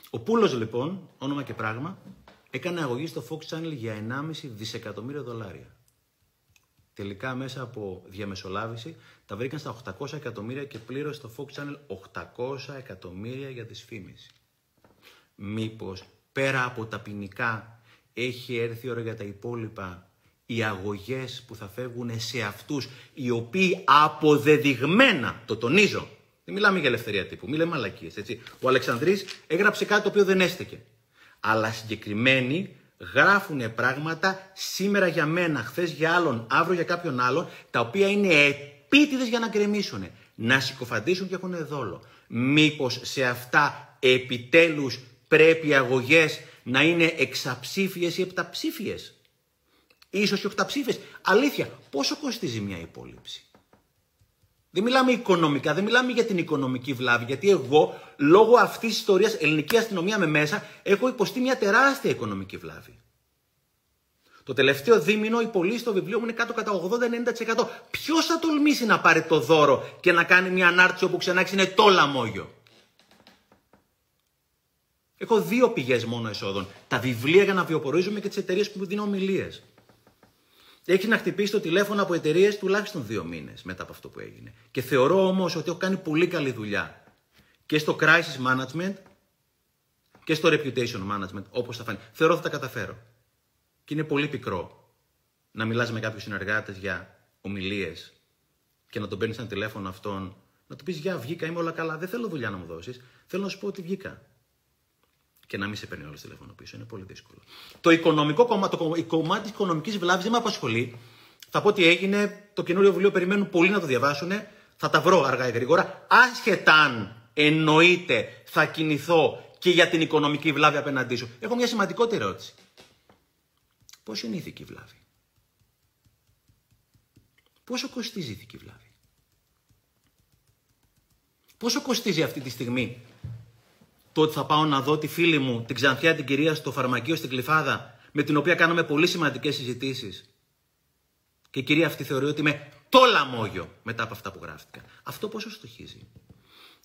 Ο Πούλος λοιπόν, όνομα και πράγμα, έκανε αγωγή στο Fox Channel για 1,5 δισεκατομμύρια δολάρια. Τελικά μέσα από διαμεσολάβηση τα βρήκαν στα 800 εκατομμύρια και πλήρωσε το Fox Channel 800 εκατομμύρια για τη σφήμιση. Μήπως πέρα από τα ποινικά έχει έρθει η ώρα για τα υπόλοιπα οι αγωγές που θα φεύγουν σε αυτούς οι οποίοι αποδεδειγμένα, το τονίζω, δεν μιλάμε για ελευθερία τύπου, μιλάμε μαλακίες, έτσι. Ο Αλεξανδρής έγραψε κάτι το οποίο δεν έστεκε. Αλλά συγκεκριμένοι γράφουν πράγματα σήμερα για μένα, χθες για άλλον, αύριο για κάποιον άλλον, τα οποία είναι επίτηδες για να γκρεμίσουν, να συκοφαντήσουν και έχουν δόλο. Μήπως σε αυτά επιτέλους πρέπει οι αγωγές να είναι εξαψήφιες ή επταψήφιες; Ίσως και οχταψήφιες. Αλήθεια, πόσο κοστίζει μια υπόλοιψη; Δεν μιλάμε οικονομικά, δεν μιλάμε για την οικονομική βλάβη. Γιατί εγώ, λόγω αυτής της ιστορίας, ελληνική αστυνομία με μέσα, έχω υποστεί μια τεράστια οικονομική βλάβη. Το τελευταίο δίμηνο η πωλήση στο βιβλίο μου είναι κάτω κατά 80-90%. Ποιος θα τολμήσει να πάρει το δώρο και να κάνει μια ανάρτηση όπου ξανά είναι το λαμόγιο; Έχω δύο πηγές μόνο εσόδων. Τα βιβλία για να βιοπορίζομαι και τις εταιρείες που μου δίνουν ομιλίες. Έχει να χτυπήσει το τηλέφωνο από εταιρείες τουλάχιστον δύο μήνες μετά από αυτό που έγινε. Και θεωρώ όμως ότι έχω κάνει πολύ καλή δουλειά και στο crisis management και στο reputation management, όπως θα φανεί. Θεωρώ ότι θα τα καταφέρω. Και είναι πολύ πικρό να μιλάς με κάποιους συνεργάτες για ομιλίες και να τον παίρνεις ένα τηλέφωνο αυτόν, να του πεις: Γεια, βγήκα, είμαι όλα καλά. Δεν θέλω δουλειά να μου δώσεις. Θέλω να σου πω ότι βγήκα και να μην σε παίρνει όλο τηλέφωνο πίσω. Είναι πολύ δύσκολο. Το οικονομικό κομμάτι, το κομμάτι της οικονομικής βλάβης δεν με απασχολεί. Θα πω ότι έγινε. Το καινούριο βιβλίο περιμένουν πολύ να το διαβάσουν. Θα τα βρω αργά ή γρήγορα. Άσχετα αν εννοείται θα κινηθώ και για την οικονομική βλάβη απέναντί σου. Έχω μια σημαντικότερη ερώτηση. Πώ είναι η ηθική βλάβη; Πόσο κοστίζει η ηθική βλάβη; Πόσο κοστίζει αυτή τη στιγμή το ότι θα πάω να δω τη φίλη μου, την Ξανθιά την κυρία στο φαρμακείο στην Κλειφάδα, με την οποία κάνουμε πολύ σημαντικές συζητήσεις. Και η κυρία αυτή θεωρεί ότι είμαι το λαμόγιο μετά από αυτά που γράφτηκαν. Αυτό πόσο στοιχίζει;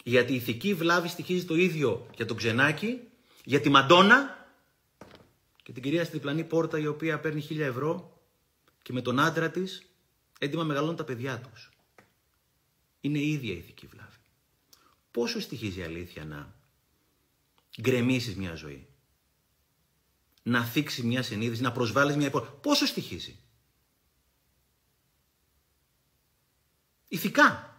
Γιατί η ηθική βλάβη στοιχίζει το ίδιο για τον Ξενάκη, για τη Μαντόνα και την κυρία στη διπλανή πόρτα η οποία παίρνει χίλια ευρώ και με τον άντρα της έτοιμα μεγαλώνουν τα παιδιά τους. Είναι η ίδια η ηθική βλάβη. Πόσο στοιχίζει η αλήθεια να γκρεμίσεις μια ζωή. Να θίξεις μια συνείδηση, να προσβάλλεις μια υπόλοιπη. Πόσο στοιχίζει; Ηθικά.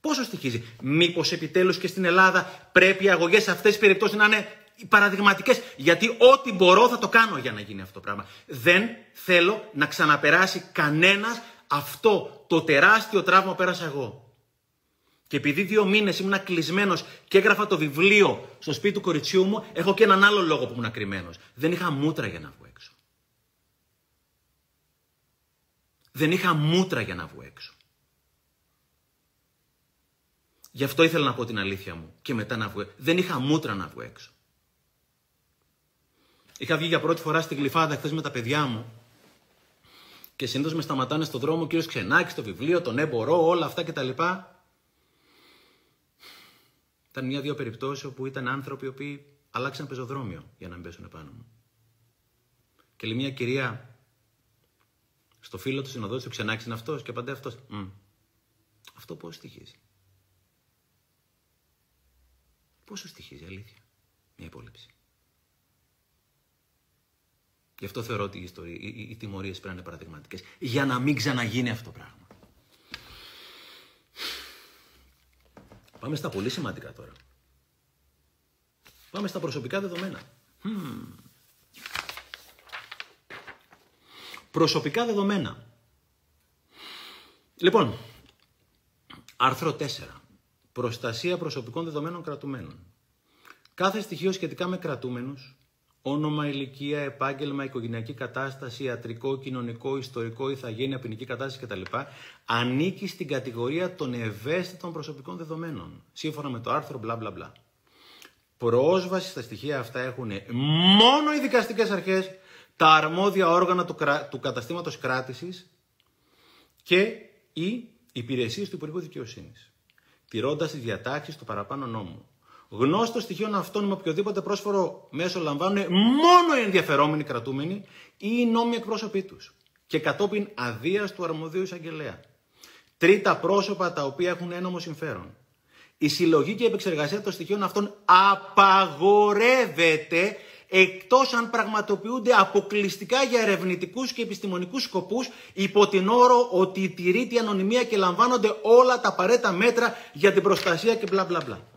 Πόσο στοιχίζει; Μήπως επιτέλους και στην Ελλάδα πρέπει οι αγωγές σε αυτές τις περιπτώσεις να είναι παραδειγματικές; Γιατί ό,τι μπορώ θα το κάνω για να γίνει αυτό το πράγμα. Δεν θέλω να ξαναπεράσει κανένας αυτό το τεράστιο τραύμα που πέρασα εγώ. Και επειδή δύο μήνες ήμουν κλεισμένος και έγραφα το βιβλίο στο σπίτι του κοριτσιού μου, έχω και έναν άλλο λόγο που ήμουν κρυμμένο. Δεν είχα μούτρα για να βγω έξω. Δεν είχα μούτρα για να βγω έξω. Γι' αυτό ήθελα να πω την αλήθεια μου και μετά να βγω. Δεν είχα μούτρα να βγω έξω. Είχα βγει για πρώτη φορά στην Γλυφάδα χθες με τα παιδιά μου και συνήθως με σταματάνε στο δρόμο ο κύριος Ξενάκης, στο βιβλίο, τον έμπορό, όλα αυτά κτλ. Ήταν μια-δύο περιπτώσεις όπου ήταν άνθρωποι οι οποίοι αλλάξαν πεζοδρόμιο για να μην πέσουν επάνω μου. Και λέει μια κυρία στο φίλο του συνοδός του ξενάξει είναι αυτός και απαντάει αυτός. Αυτό πώς στοιχίζει; Πόσο στοιχίζει, αλήθεια, μια υπόλοιψη. Γι' αυτό θεωρώ ότι οι, οι, οι, οι τιμωρίες πρέπει να είναι παραδειγματικές. Για να μην ξαναγίνει αυτό το πράγμα. Πάμε στα πολύ σημαντικά τώρα. Πάμε στα προσωπικά δεδομένα. Προσωπικά δεδομένα. Λοιπόν, άρθρο 4. Προστασία προσωπικών δεδομένων κρατουμένων. Κάθε στοιχείο σχετικά με κρατούμενους όνομα, ηλικία, επάγγελμα, οικογενειακή κατάσταση, ιατρικό, κοινωνικό, ιστορικό, ηθαγένεια, ποινική κατάσταση κτλ. ανήκει στην κατηγορία των ευαίσθητων προσωπικών δεδομένων, σύμφωνα με το άρθρο μπλα μπλα μπλα. Πρόσβαση στα στοιχεία αυτά έχουν μόνο οι δικαστικές αρχές, τα αρμόδια όργανα του, κρα... του καταστήματος κράτησης και οι υπηρεσίες του Υπουργού Δικαιοσύνης, τηρώντας τις διατάξεις του παραπάνω νόμου. Γνώστο στοιχείων αυτών με οποιοδήποτε πρόσφορο μέσο λαμβάνουν μόνο οι ενδιαφερόμενοι κρατούμενοι ή οι νόμοι εκπρόσωποι τους. Και κατόπιν αδείας του αρμοδίου εισαγγελέα. Τρίτα πρόσωπα τα οποία έχουν ένομο συμφέρον. Η συλλογή και η επεξεργασία των στοιχείων αυτών απαγορεύεται εκτός αν πραγματοποιούνται αποκλειστικά για ερευνητικούς και επιστημονικούς σκοπούς υπό την όρο ότι τηρείται η ανωνυμία και λαμβάνονται όλα τα απαραίτητα μέτρα για την προστασία και μπλα μπλα μπλα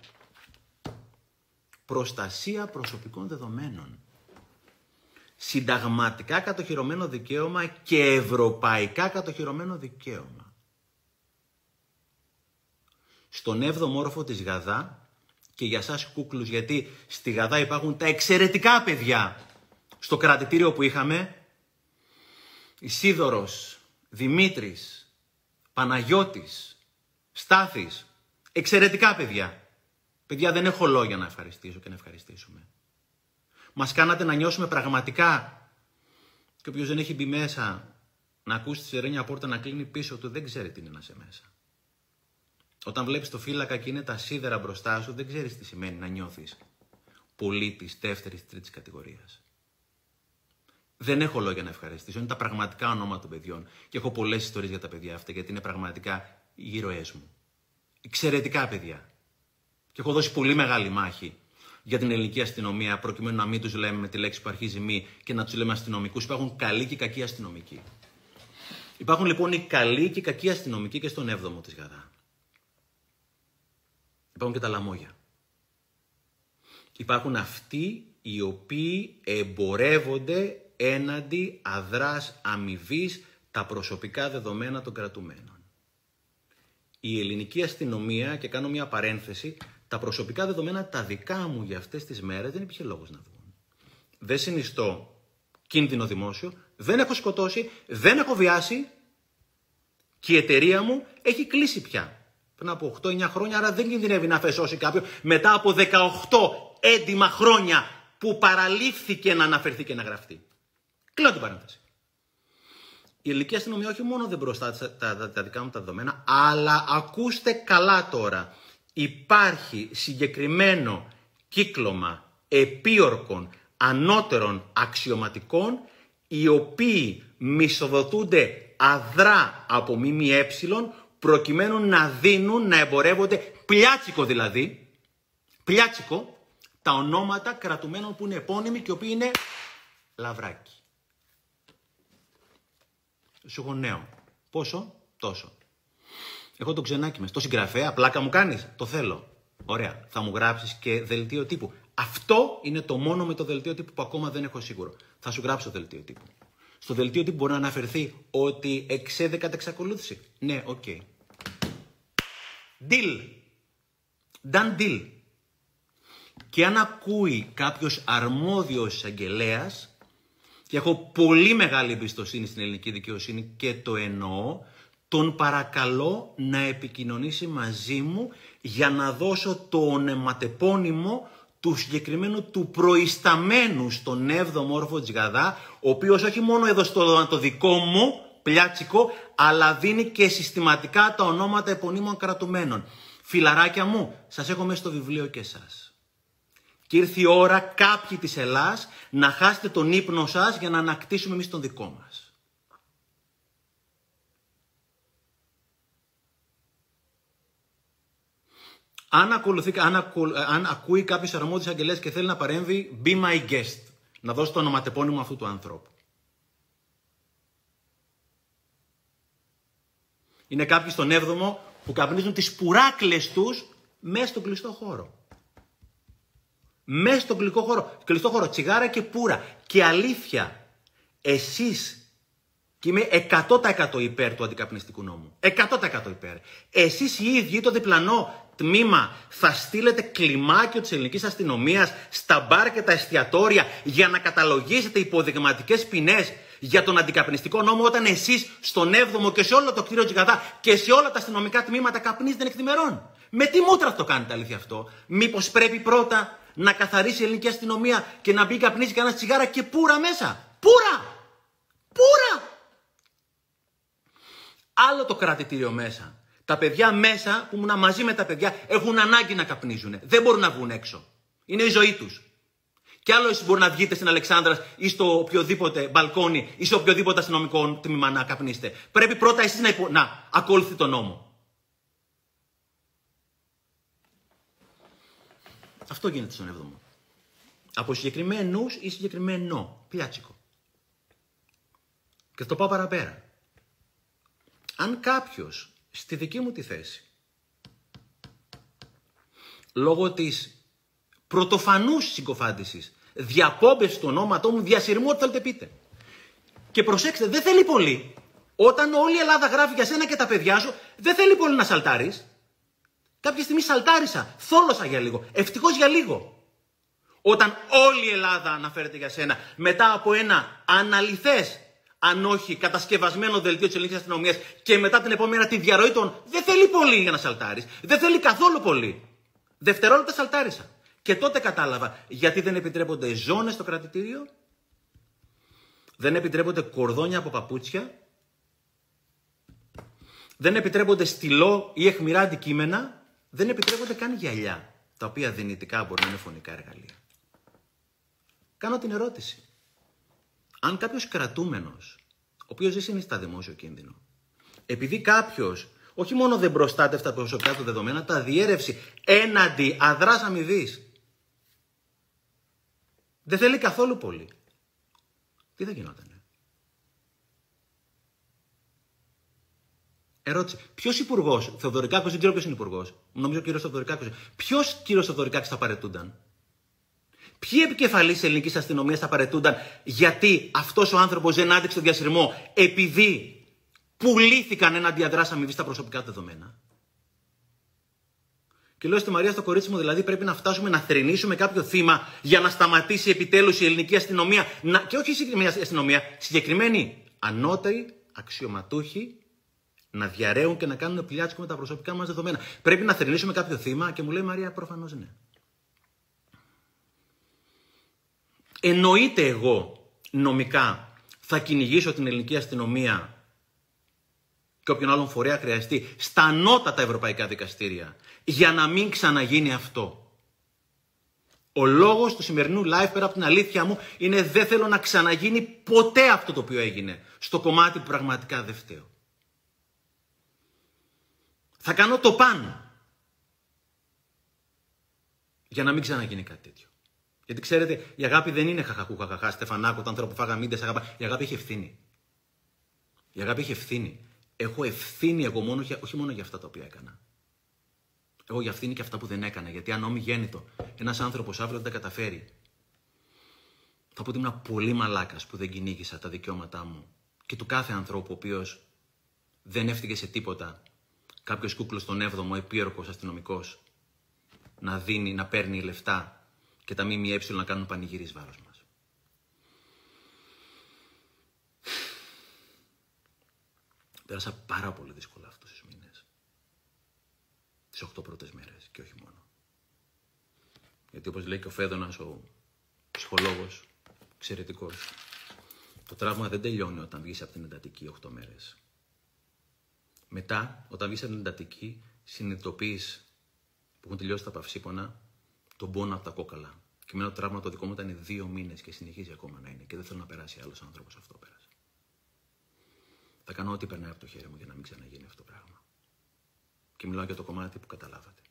προστασία προσωπικών δεδομένων. Συνταγματικά κατοχυρωμένο δικαίωμα και ευρωπαϊκά κατοχυρωμένο δικαίωμα. Στον 7ο όροφο της Γαδά και για σας κούκλους γιατί στη Γαδά υπάρχουν τα εξαιρετικά παιδιά στο κρατητήριο που είχαμε Ισίδωρος, Δημήτρης, Παναγιώτης, Στάθης, εξαιρετικά παιδιά. Παιδιά, δεν έχω λόγια να ευχαριστήσω και να ευχαριστήσουμε. Μας κάνατε να νιώσουμε πραγματικά. Και όποιος δεν έχει μπει μέσα να ακούσει τη σερένια πόρτα να κλείνει πίσω του, δεν ξέρει τι είναι να είσαι μέσα. Όταν βλέπεις το φύλακα και είναι τα σίδερα μπροστά σου, δεν ξέρεις τι σημαίνει να νιώθεις πολίτης δεύτερης τρίτης κατηγορίας. Δεν έχω λόγια να ευχαριστήσω. Είναι τα πραγματικά ονόματα των παιδιών. Και έχω πολλές ιστορίες για τα παιδιά αυτά, γιατί είναι πραγματικά οι ήρωές μου. Εξαιρετικά παιδιά. Και έχω δώσει πολύ μεγάλη μάχη για την ελληνική αστυνομία, προκειμένου να μην τους λέμε με τη λέξη που αρχίζει μη και να τους λέμε αστυνομικούς. Υπάρχουν καλοί και κακοί αστυνομικοί. Υπάρχουν λοιπόν οι καλοί και οι κακοί αστυνομικοί και στον 7ο της Γαδά. Υπάρχουν και τα λαμόγια. Υπάρχουν αυτοί οι οποίοι εμπορεύονται έναντι αδράς αμοιβής τα προσωπικά δεδομένα των κρατουμένων. Η ελληνική αστυνομία, και κάνω μια παρένθεση, τα προσωπικά δεδομένα τα δικά μου για αυτές τις μέρες δεν υπήρχε λόγος να βγουν. Δεν συνιστώ κίνδυνο δημόσιο, δεν έχω σκοτώσει, δεν έχω βιάσει και η εταιρεία μου έχει κλείσει πια. Πριν από 8-9 χρόνια, άρα δεν κινδυνεύει να αφαισώσει κάποιον μετά από 18 έντιμα χρόνια που παραλήφθηκε να αναφερθεί και να γραφτεί. Κλείνω την παρένθεση. Η ελληνική αστυνομία όχι μόνο δεν προστάτησε τα, τα, τα δικά μου τα δεδομένα, αλλά ακούστε καλά τώρα υπάρχει συγκεκριμένο κύκλωμα επίορκων ανώτερων αξιωματικών οι οποίοι μισοδοτούνται αδρά από ΜΜΕ προκειμένου να δίνουν, να εμπορεύονται, πλιάτσικο δηλαδή, πλιάτσικο, τα ονόματα κρατουμένων που είναι επώνυμοι και οι οποίοι είναι λαβράκι. Σου έχω νέο. Πόσο; Τόσο. Έχω το Ξενάκη μες. Το συγγραφέα, πλάκα μου κάνεις. Το θέλω. Ωραία. Θα μου γράψεις και δελτίο τύπου. Αυτό είναι το μόνο με το δελτίο τύπου που ακόμα δεν έχω σίγουρο. Θα σου γράψω δελτίο τύπου. Στο δελτίο τύπου μπορεί να αναφερθεί ότι εξέδεκα εξακολούθηση. Ναι, OK. Okay. Deal. Done deal. Και αν ακούει κάποιος αρμόδιος εισαγγελέας, και έχω πολύ μεγάλη εμπιστοσύνη στην ελληνική δικαιοσύνη και το εννοώ, τον παρακαλώ να επικοινωνήσει μαζί μου για να δώσω το ονεματεπώνυμο του συγκεκριμένου του προϊσταμένου στον 7ο όρφο της Γαδά, ο οποίος όχι μόνο έδωσε το, το δικό μου πλιάτσικο, αλλά δίνει και συστηματικά τα ονόματα επωνύμων κρατουμένων. Φιλαράκια μου, σας έχω μέσα στο βιβλίο και εσάς. Και ήρθε η ώρα κάποιοι της Ελλάς να χάσετε τον ύπνο σας για να ανακτήσουμε εμείς τον δικό μας. Αν, ακολουθεί, αν, αν ακούει κάποιος αρμόδιο αγγελέα και θέλει να παρέμβει, be my guest. Να δώσει το ονοματεπώνυμο αυτού του ανθρώπου. Είναι κάποιοι στον 7ο που καπνίζουν τις πουράκλες τους μέσα στον κλειστό χώρο. Μέσα στον κλειστό χώρο. Κλειστό χώρο, τσιγάρα και πουρα. Και αλήθεια, εσείς και είμαι 100% υπέρ του αντικαπνιστικού νόμου. 100% υπέρ. Εσείς οι ίδιοι το διπλανό τμήμα θα στείλετε κλιμάκιο της ελληνικής αστυνομίας στα μπαρ και τα εστιατόρια για να καταλογίσετε υποδειγματικές ποινές για τον αντικαπνιστικό νόμο όταν εσείς στον 7ο και σε όλο το κτίριο Τζιγαδά και σε όλα τα αστυνομικά τμήματα καπνίζετε νυχθημερών. Με τι μούτρα το κάνετε αλήθεια αυτό; Μήπως πρέπει πρώτα να καθαρίσει η ελληνική αστυνομία και να μπει καπνίζει κανένας τσιγάρα και πουρα μέσα; Πουρα! Πουρα! Άλλο το κρατητήριο μέσα. Τα παιδιά μέσα που ήμουν μαζί με τα παιδιά έχουν ανάγκη να καπνίζουν. Δεν μπορούν να βγουν έξω. Είναι η ζωή τους. Κι άλλο εσείς μπορεί να βγείτε στην Αλεξάνδρα ή στο οποιοδήποτε μπαλκόνι ή σε οποιοδήποτε αστυνομικό τμήμα να καπνίσετε. Πρέπει πρώτα εσείς να, υπο... να ακολουθείτε τον νόμο. Αυτό γίνεται στον 7ο. Από συγκεκριμένους ή συγκεκριμένο. Πιάτσικο. Και θα το πάω παραπέρα. Αν κάποιος στη δική μου τη θέση λόγω της πρωτοφανούς συγκοφάντησης διαπόμπευση του ονόματό μου, διασυρμού, ό,τι θέλετε πείτε. Και προσέξτε, δεν θέλει πολύ. Όταν όλη η Ελλάδα γράφει για σένα και τα παιδιά σου, δεν θέλει πολύ να σαλτάρεις. Κάποια στιγμή σαλτάρισα, θόλωσα για λίγο. Ευτυχώς για λίγο. Όταν όλη η Ελλάδα αναφέρεται για σένα, μετά από ένα αναλυθές, αν όχι κατασκευασμένο δελτίο της ελληνικής αστυνομίας και μετά την επόμενη μέρα τη διαρροή των. Δεν θέλει πολύ για να σαλτάρεις. Δεν θέλει καθόλου πολύ. Δευτερόλεπτα σαλτάρισα. Και τότε κατάλαβα γιατί δεν επιτρέπονται ζώνες στο κρατητήριο, δεν επιτρέπονται κορδόνια από παπούτσια, δεν επιτρέπονται στυλό ή εχμηρά αντικείμενα, δεν επιτρέπονται καν γυαλιά, τα οποία δυνητικά μπορεί να είναι φωνικά εργαλεία. Κάνω την ερώτηση. Αν κάποιος κρατούμενος, ο οποίος δεν είναι στα δημόσιο κίνδυνο, επειδή κάποιος όχι μόνο δεν προστάτευε τα προσωπικά του δεδομένα, τα διέρευση έναντι αδράς αμοιβής, δεν θέλει καθόλου πολύ. Τι θα γινότανε; Ερώτηση. Ποιος υπουργός, Θεοδωρικάκος, δεν ξέρω ποιος είναι υπουργός. Νομίζω ο κύριος Θεοδωρικάκος. Ποιος κύριος Θεοδωρικάκης θα παρετούνταν; Ποιοι επικεφαλεί ελληνικής αστυνομίας θα παρετούνταν γιατί αυτός ο άνθρωπος δεν άντεξε τον διασυρμό επειδή πουλήθηκαν ένα αντιαδράσαμε αμοιβή στα προσωπικά δεδομένα; Και λέω στη Μαρία στο κορίτσι μου, δηλαδή πρέπει να φτάσουμε να θρυνήσουμε κάποιο θύμα για να σταματήσει επιτέλους η ελληνική αστυνομία. Να... Και όχι η συγκεκριμένη αστυνομία, συγκεκριμένοι ανώτεροι αξιωματούχοι να διαραίουν και να κάνουν πλιάτσικο με τα προσωπικά μας δεδομένα. Πρέπει να θρυνήσουμε κάποιο θύμα και μου λέει Μαρία, προφανώς ναι. Εννοείται εγώ νομικά θα κυνηγήσω την ελληνική αστυνομία και όποιον άλλον φορέα χρειαστεί στα ανώτατα ευρωπαϊκά δικαστήρια για να μην ξαναγίνει αυτό. Ο λόγος του σημερινού live πέρα από την αλήθεια μου είναι δεν θέλω να ξαναγίνει ποτέ αυτό το οποίο έγινε στο κομμάτι που πραγματικά δεν φταίω. Θα κάνω το παν για να μην ξαναγίνει κάτι τέτοιο. Γιατί ξέρετε, η αγάπη δεν είναι χαχαχού, χαχαχά, στεφανάκο, το άνθρωπο που φάγα μήντε, αγαπά. Η αγάπη έχει ευθύνη. Η αγάπη έχει ευθύνη. Έχω ευθύνη εγώ μόνο, όχι μόνο για αυτά τα οποία έκανα. Εγώ για αυτήν και αυτά που δεν έκανα. Γιατί αν όμοι γέννητο ένας άνθρωπος αύριο δεν τα καταφέρει, θα πω ότι ήμουν πολύ μαλάκας που δεν κυνήγησα τα δικαιώματά μου και του κάθε ανθρώπου ο οποίος δεν έφυγε σε τίποτα κάποιος κούκλος στον 7ο επίορκο αστυνομικός να δίνει, να παίρνει λεφτά και τα ΜΜΕ να κάνουν πανηγυρί βάρος μας. Πέρασα πάρα πολύ δύσκολα αυτούς τους μήνες. Τις 8 πρώτες μέρες και όχι μόνο. Γιατί όπως λέει και ο Φέδωνας, ο ψυχολόγος, εξαιρετικός, το τραύμα δεν τελειώνει όταν βγεις από την εντατική 8 μέρες. Μετά, όταν βγεις από την εντατική, συνειδητοποιείς που έχουν τελειώσει τα παυσίπονα, τον πόνο από τα κόκαλα. Και εμένα το τραύμα το δικό μου ήταν δύο μήνες και συνεχίζει ακόμα να είναι. Και δεν θέλω να περάσει άλλος άνθρωπος αυτό πέρα. Θα κάνω ό,τι περνάει από το χέρι μου για να μην ξαναγίνει αυτό το πράγμα. Και μιλάω για το κομμάτι που καταλάβατε.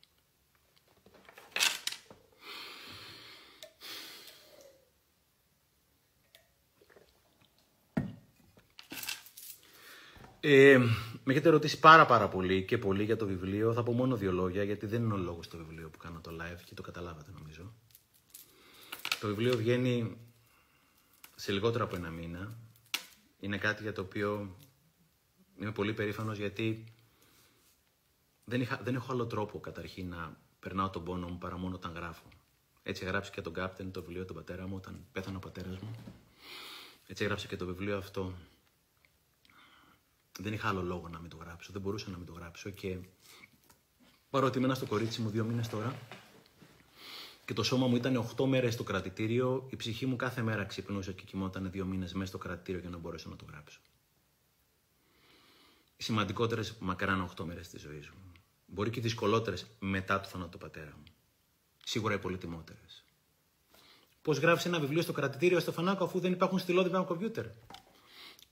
Ε, με έχετε ρωτήσει πάρα πάρα πολύ και πολύ για το βιβλίο. Θα πω μόνο δύο λόγια γιατί δεν είναι ο λόγος στο βιβλίο που κάνω το live και το καταλάβατε νομίζω. Το βιβλίο βγαίνει σε λιγότερο από ένα μήνα. Είναι κάτι για το οποίο Είμαι πολύ περήφανος γιατί δεν, είχα, δεν έχω άλλο τρόπο καταρχήν να περνάω τον πόνο μου παρά μόνο όταν γράφω. Έτσι έγραψε και τον Κάπτεν το βιβλίο του πατέρα μου όταν πέθανε ο πατέρας μου. Έτσι έγραψε και το βιβλίο αυτό. Δεν είχα άλλο λόγο να μην το γράψω. Δεν μπορούσα να μην το γράψω και παρότι ήμουν στο κορίτσι μου δύο μήνες τώρα και το σώμα μου ήταν 8 μέρες στο κρατητήριο, η ψυχή μου κάθε μέρα ξυπνούσε και κοιμόταν δύο μήνες μέσα στο κρατητήριο για να μπορέσω να το γράψω. Οι σημαντικότερες μακράν 8 μέρες της ζωής μου. Μπορεί και δυσκολότερες μετά το θάνατο του πατέρα μου. Σίγουρα οι πολύτιμότερε. Πώς γράφεις ένα βιβλίο στο κρατητήριο στο φανάκο αφού δεν υπάρχουν στυλώδη με κομπιούτερ;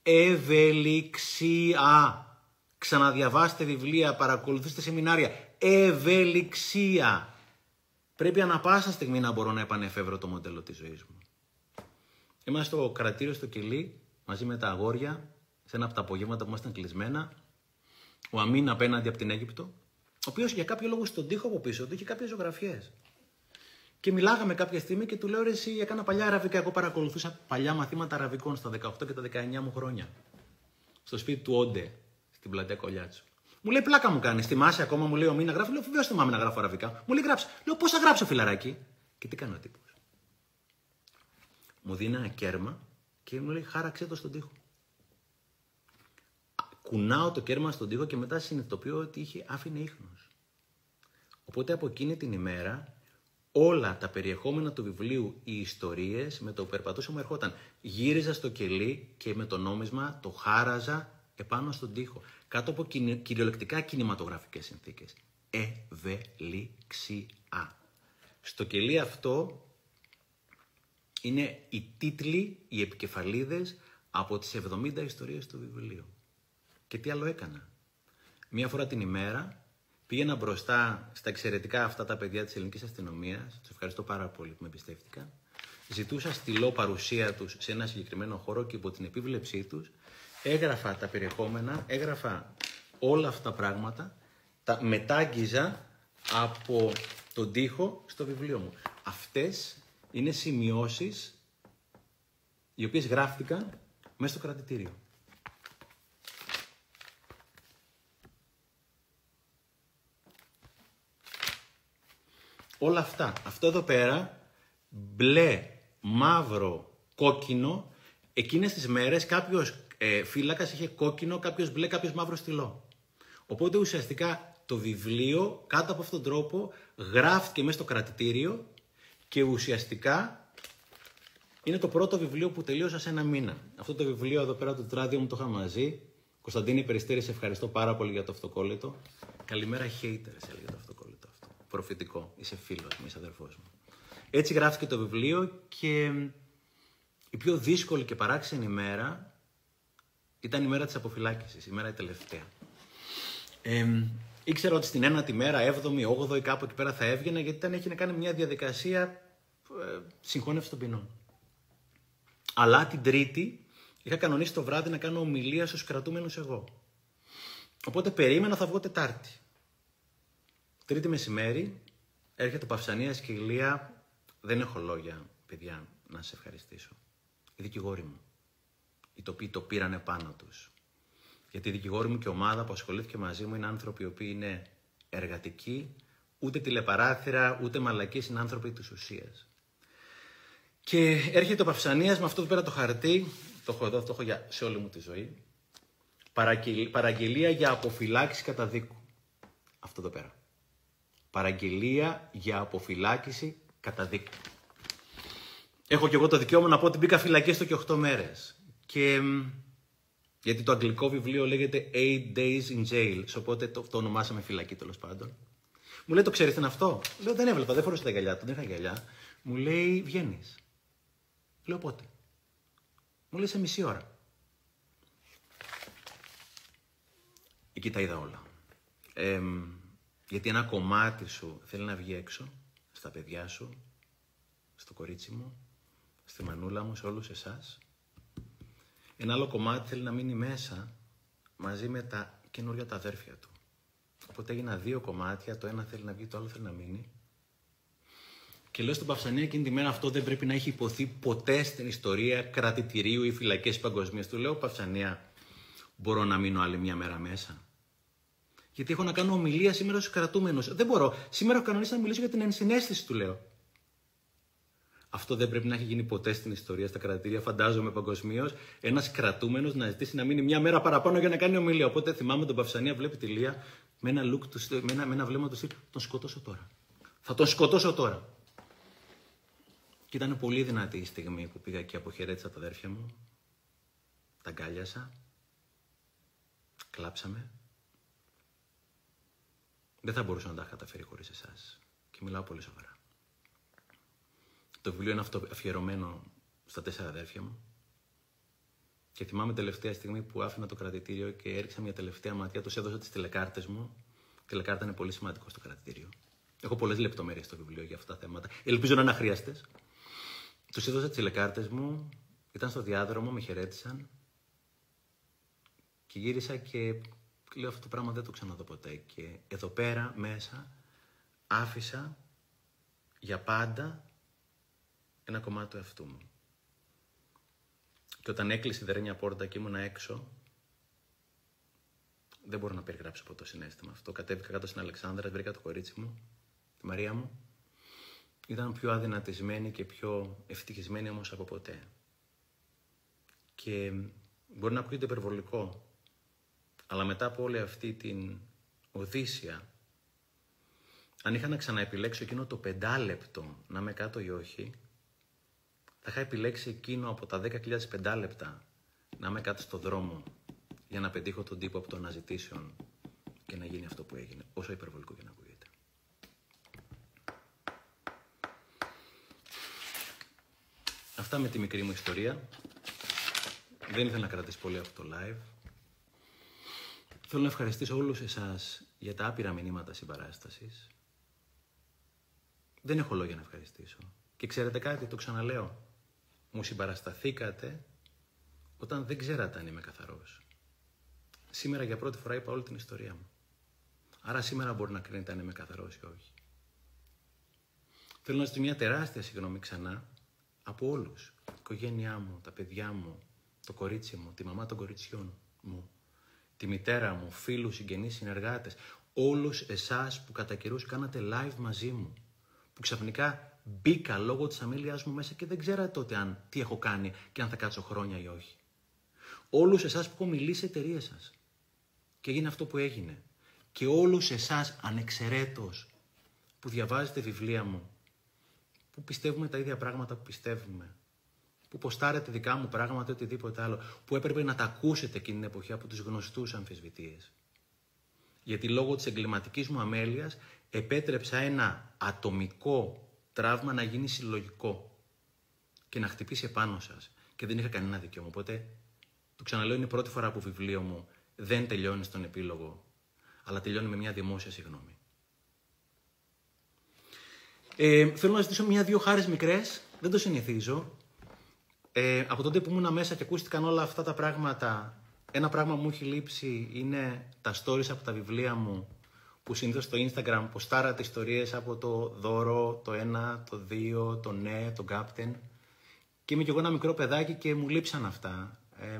Ευελιξία. Ξαναδιαβάστε βιβλία, παρακολουθήστε σεμινάρια. Ευελιξία. Πρέπει ανα πάσα στιγμή να μπορώ να επανεφεύρω το μοντέλο της ζωής μου. Είμαστε στο κρατήριο στο κελί, μαζί με τα αγόρια, σε ένα από τα απογεύματα που ήμασταν κλεισμένα. Ο Αμήν απέναντι από την Αίγυπτο, ο οποίος για κάποιο λόγο στον τοίχο από πίσω του είχε κάποιες ζωγραφιές. Και μιλάγαμε κάποια στιγμή και του λέω: Ρε, εσύ έκανα παλιά αραβικά. Εγώ παρακολουθούσα παλιά μαθήματα αραβικών στα 18 και τα 19 μου χρόνια. Στο σπίτι του Όντε, στην πλατεία Κολιάτσου. Μου λέει: Πλάκα μου κάνεις. Θυμάσαι ακόμα, μου λέει ο Μήνα γράφει. Λέω: Βεβαίως θυμάμαι να γράφω αραβικά. Μου λέει: Γράψε. Λέω: Πώ θα γράψω φιλαράκι; Και τι κάνει ο τύπος. Μου δίνει ένα κέρμα και μου λέει: Χάραξε το στον τοίχο. Κουνάω το κέρμα στον τοίχο και μετά συνειδητοποιώ ότι είχε άφηνε ίχνος. Οπότε από εκείνη την ημέρα όλα τα περιεχόμενα του βιβλίου, οι ιστορίες, με το που περπατούσα μου ερχόταν. Γύριζα στο κελί και με το νόμισμα το χάραζα επάνω στον τοίχο. Κάτω από κυριολεκτικά κινηματογραφικές συνθήκες. Ευελιξία. Στο κελί αυτό είναι οι τίτλοι, οι επικεφαλίδες από τις 70 ιστορίες του βιβλίου. Και τι άλλο έκανα. Μία φορά την ημέρα Πήγαινα μπροστά στα εξαιρετικά αυτά τα παιδιά της ελληνικής αστυνομίας. Τους ευχαριστώ πάρα πολύ που με εμπιστεύτηκαν. Ζητούσα στυλό παρουσία τους σε ένα συγκεκριμένο χώρο και υπό την επίβλεψή τους έγραφα τα περιεχόμενα, έγραφα όλα αυτά τα πράγματα, τα μετάγγιζα από τον τοίχο στο βιβλίο μου. Αυτές είναι σημειώσεις οι οποίες γράφτηκαν μέσα στο κρατητήριο. Όλα αυτά. Αυτό εδώ πέρα, μπλε, μαύρο, κόκκινο, εκείνες τις μέρες κάποιος ε, φύλακας είχε κόκκινο, κάποιος μπλε, κάποιος μαύρο στυλό. Οπότε ουσιαστικά το βιβλίο κάτω από αυτόν τον τρόπο γράφτηκε μέσα στο κρατητήριο και ουσιαστικά είναι το πρώτο βιβλίο που τελείωσα σε ένα μήνα. Αυτό το βιβλίο εδώ πέρα το τράδιο μου το είχα μαζί. Κωνσταντίνη Περιστέρη, σε ευχαριστώ πάρα πολύ για το αυτοκόλλητο. Καλημέρα haters, έλεγε το αυτοκόλλητο προφητικό. Είσαι φίλος μου, είσαι αδερφός μου. Έτσι γράφτηκε το βιβλίο και η πιο δύσκολη και παράξενη μέρα ήταν η μέρα της αποφυλάκησης, η μέρα η τελευταία. Ε, ήξερα ότι στην ένατη μέρα, 7η, 8η, κάπου εκεί πέρα θα έβγαινα, γιατί ήταν, έχει να κάνει μια διαδικασία ε, συγχώνευση των ποινών. Αλλά την Τρίτη είχα κανονίσει το βράδυ να κάνω ομιλία στους κρατούμενους εγώ. Οπότε περίμενα θα βγω Τετάρτη. Τρίτη μεσημέρι έρχεται Παυσανίας και Ηλία. Δεν έχω λόγια, παιδιά, να σε ευχαριστήσω. Οι δικηγόροι μου. Οι οποίοι το πήρανε πάνω τους. Γιατί οι δικηγόροι μου και η ομάδα που ασχολήθηκε μαζί μου είναι άνθρωποι οι οποίοι είναι εργατικοί, ούτε τηλεπαράθυρα, ούτε μαλακοί, είναι άνθρωποι της ουσίας. Και έρχεται ο Παυσανίας με αυτό εδώ πέρα το χαρτί, το έχω εδώ, το έχω για, σε όλη μου τη ζωή. Παραγγελία για αποφυλάξη κατά δίκου. Αυτό εδώ πέρα παραγγελία για αποφυλάκηση κατά δίκη. Έχω και εγώ το δικαίωμα να πω ότι μπήκα φυλακή στο και 8 μέρες. Και γιατί το αγγλικό βιβλίο λέγεται 8 Days in Jail, οπότε το, το ονομάσαμε φυλακή τέλος πάντων. Μου λέει, το ξέρεις τι είναι αυτό; Λέω, δεν έβλεπα, δεν φορούσα τα γυαλιά του, δεν είχα γυαλιά. Μου λέει, βγαίνεις. Λέω, πότε; Μου λέει, σε μισή ώρα. Εκεί τα είδα όλα. Ε, γιατί ένα κομμάτι σου θέλει να βγει έξω, στα παιδιά σου, στο κορίτσι μου, στη μανούλα μου, σε όλους εσάς. Ένα άλλο κομμάτι θέλει να μείνει μέσα μαζί με τα καινούργια τα αδέρφια του. Οπότε έγινα δύο κομμάτια, το ένα θέλει να βγει, το άλλο θέλει να μείνει. Και λέω στον Παυσανία εκείνη τη μέρα αυτό δεν πρέπει να έχει υποθεί ποτέ στην ιστορία κρατητηρίου ή φυλακές παγκοσμίας. Του λέω, Παυσανία, μπορώ να μείνω άλλη μια μέρα μέσα. Γιατί έχω να κάνω ομιλία σήμερα στου κρατούμενου. Δεν μπορώ. Σήμερα έχω κανονίσει να μιλήσω για την ενσυναίσθηση του, λέω. Αυτό δεν πρέπει να έχει γίνει ποτέ στην ιστορία, στα κρατήρια, φαντάζομαι παγκοσμίως. Ένας κρατούμενος να ζητήσει να μείνει μια μέρα παραπάνω για να κάνει ομιλία. Οπότε θυμάμαι τον Παυσανία, βλέπει τη Λία με ένα, look του, με ένα, με ένα βλέμμα του στυλ. Τον σκοτώσω τώρα. Θα τον σκοτώσω τώρα. Και ήταν πολύ δυνατή η στιγμή που πήγα και αποχαιρέτησα τα αδέρφια μου. Τα αγκάλιασα. Κλάψαμε. Δεν θα μπορούσα να τα καταφέρει χωρίς εσάς. Και μιλάω πολύ σοβαρά. Το βιβλίο είναι αυτό αφιερωμένο στα τέσσερα αδέρφια μου. Και θυμάμαι τελευταία στιγμή που άφηνα το κρατητήριο και έριξα μια τελευταία ματιά, τους έδωσα τις τηλεκάρτες μου. Η τηλεκάρτα είναι πολύ σημαντικό στο κρατητήριο. Έχω πολλές λεπτομέρειες στο βιβλίο για αυτά τα θέματα. Ελπίζω να είναι αχρίαστες. Τους έδωσα τις τηλεκάρτες μου, ήταν στο διάδρομο, με χαιρέτησαν. Και γύρισα και λέω αυτό το πράγμα δεν το ξαναδώ ποτέ. Και εδώ πέρα μέσα άφησα για πάντα ένα κομμάτι του εαυτού μου. Και όταν έκλεισε η δερένια πόρτα και ήμουνα έξω, δεν μπορώ να περιγράψω από το συνέστημα αυτό. Κατέβηκα κάτω στην Αλεξάνδρα, βρήκα το κορίτσι μου, τη Μαρία μου. Ήταν πιο αδυνατισμένη και πιο ευτυχισμένη όμως από ποτέ. Και μπορεί να ακούγεται υπερβολικό, αλλά μετά από όλη αυτή την Οδύσσια, αν είχα να ξαναεπιλέξω εκείνο το πεντάλεπτο να είμαι κάτω ή όχι, θα είχα επιλέξει εκείνο από τα 10.000 πεντάλεπτα να είμαι κάτω στο δρόμο για να πετύχω τον τύπο από των αναζητήσεων και να γίνει αυτό που έγινε, όσο υπερβολικό και να ακούγεται. Αυτά με τη μικρή μου ιστορία. Δεν ήθελα να κρατήσω πολύ από το live. Θέλω να ευχαριστήσω όλους εσάς για τα άπειρα μηνύματα συμπαράστασης. Δεν έχω λόγια να ευχαριστήσω. Και ξέρετε κάτι, το ξαναλέω. Μου συμπαρασταθήκατε όταν δεν ξέρατε αν είμαι καθαρός. Σήμερα για πρώτη φορά είπα όλη την ιστορία μου. Άρα σήμερα μπορεί να κρίνετε αν είμαι καθαρός ή όχι. Θέλω να ζητήσω μια τεράστια συγγνώμη ξανά από όλους. Η οικογένειά μου, τα παιδιά μου, το κορίτσι μου, τη μαμά των κοριτσιών μου, τη μητέρα μου, φίλους, συγγενείς, συνεργάτες, όλους εσάς που κατά καιρούς κάνατε live μαζί μου, που ξαφνικά μπήκα λόγω της αμέλειάς μου μέσα και δεν ξέρατε τότε αν, τι έχω κάνει και αν θα κάτσω χρόνια ή όχι. Όλους εσάς που έχω μιλήσει σε εταιρείες σας και έγινε αυτό που έγινε. Και όλους εσάς ανεξαιρέτως που διαβάζετε βιβλία μου, που πιστεύουμε τα ίδια πράγματα που πιστεύουμε, που ποστάρετε δικά μου πράγματα ή οτιδήποτε άλλο, που έπρεπε να τα ακούσετε εκείνη την εποχή από τους γνωστούς αμφισβητείες. Γιατί λόγω της εγκληματικής μου αμέλειας επέτρεψα ένα ατομικό τραύμα να γίνει συλλογικό και να χτυπήσει επάνω σας και δεν είχα κανένα δικαίωμα. Οπότε, το ξαναλέω, είναι η πρώτη φορά που βιβλίο μου δεν τελειώνει στον επίλογο, αλλά τελειώνει με μια δημόσια συγγνώμη. Ε, θέλω να ζητήσω μια-δύο χάρες μικρές, δεν το συνηθίζω. Ε, από τότε που ήμουν μέσα και ακούστηκαν όλα αυτά τα πράγματα, ένα πράγμα που μου έχει λείψει είναι τα stories από τα βιβλία μου που συνήθως στο Instagram ποστάρατε ιστορίες από το δώρο, το ένα, το δύο, το ναι, το captain. Και είμαι κι εγώ ένα μικρό παιδάκι και μου λείψαν αυτά. Ε,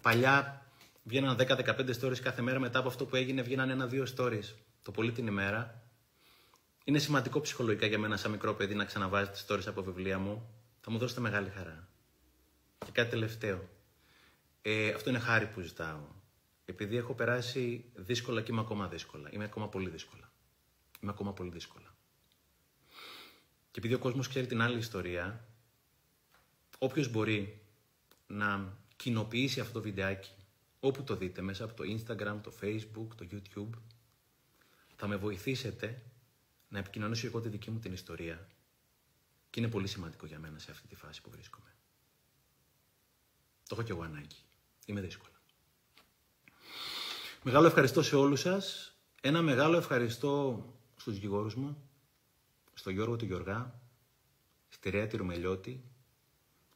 παλιά βγαίναν 10-15 stories κάθε μέρα μετά από αυτό που έγινε, βγαίναν ένα-δύο stories το πολύ την ημέρα. Είναι σημαντικό ψυχολογικά για μένα σαν μικρό παιδί να ξαναβάζετε stories από βιβλία μου. Θα μου δώσετε μεγάλη χαρά. Και κάτι τελευταίο. Ε, αυτό είναι χάρη που ζητάω. Επειδή έχω περάσει δύσκολα και είμαι ακόμα δύσκολα. Είμαι ακόμα πολύ δύσκολα. Είμαι ακόμα πολύ δύσκολα. Και επειδή ο κόσμος ξέρει την άλλη ιστορία, όποιος μπορεί να κοινοποιήσει αυτό το βιντεάκι, όπου το δείτε, μέσα από το Instagram, το Facebook, το YouTube, θα με βοηθήσετε να επικοινωνήσω εγώ τη δική μου την ιστορία. Και είναι πολύ σημαντικό για μένα σε αυτή τη φάση που βρίσκομαι. Το έχω κι εγώ ανάγκη. Είμαι δύσκολα. Μεγάλο ευχαριστώ σε όλους σας. Ένα μεγάλο ευχαριστώ στους γηγόρους μου, στον Γιώργο του Γιωργά, στη Ρέα τη Ρουμελιώτη,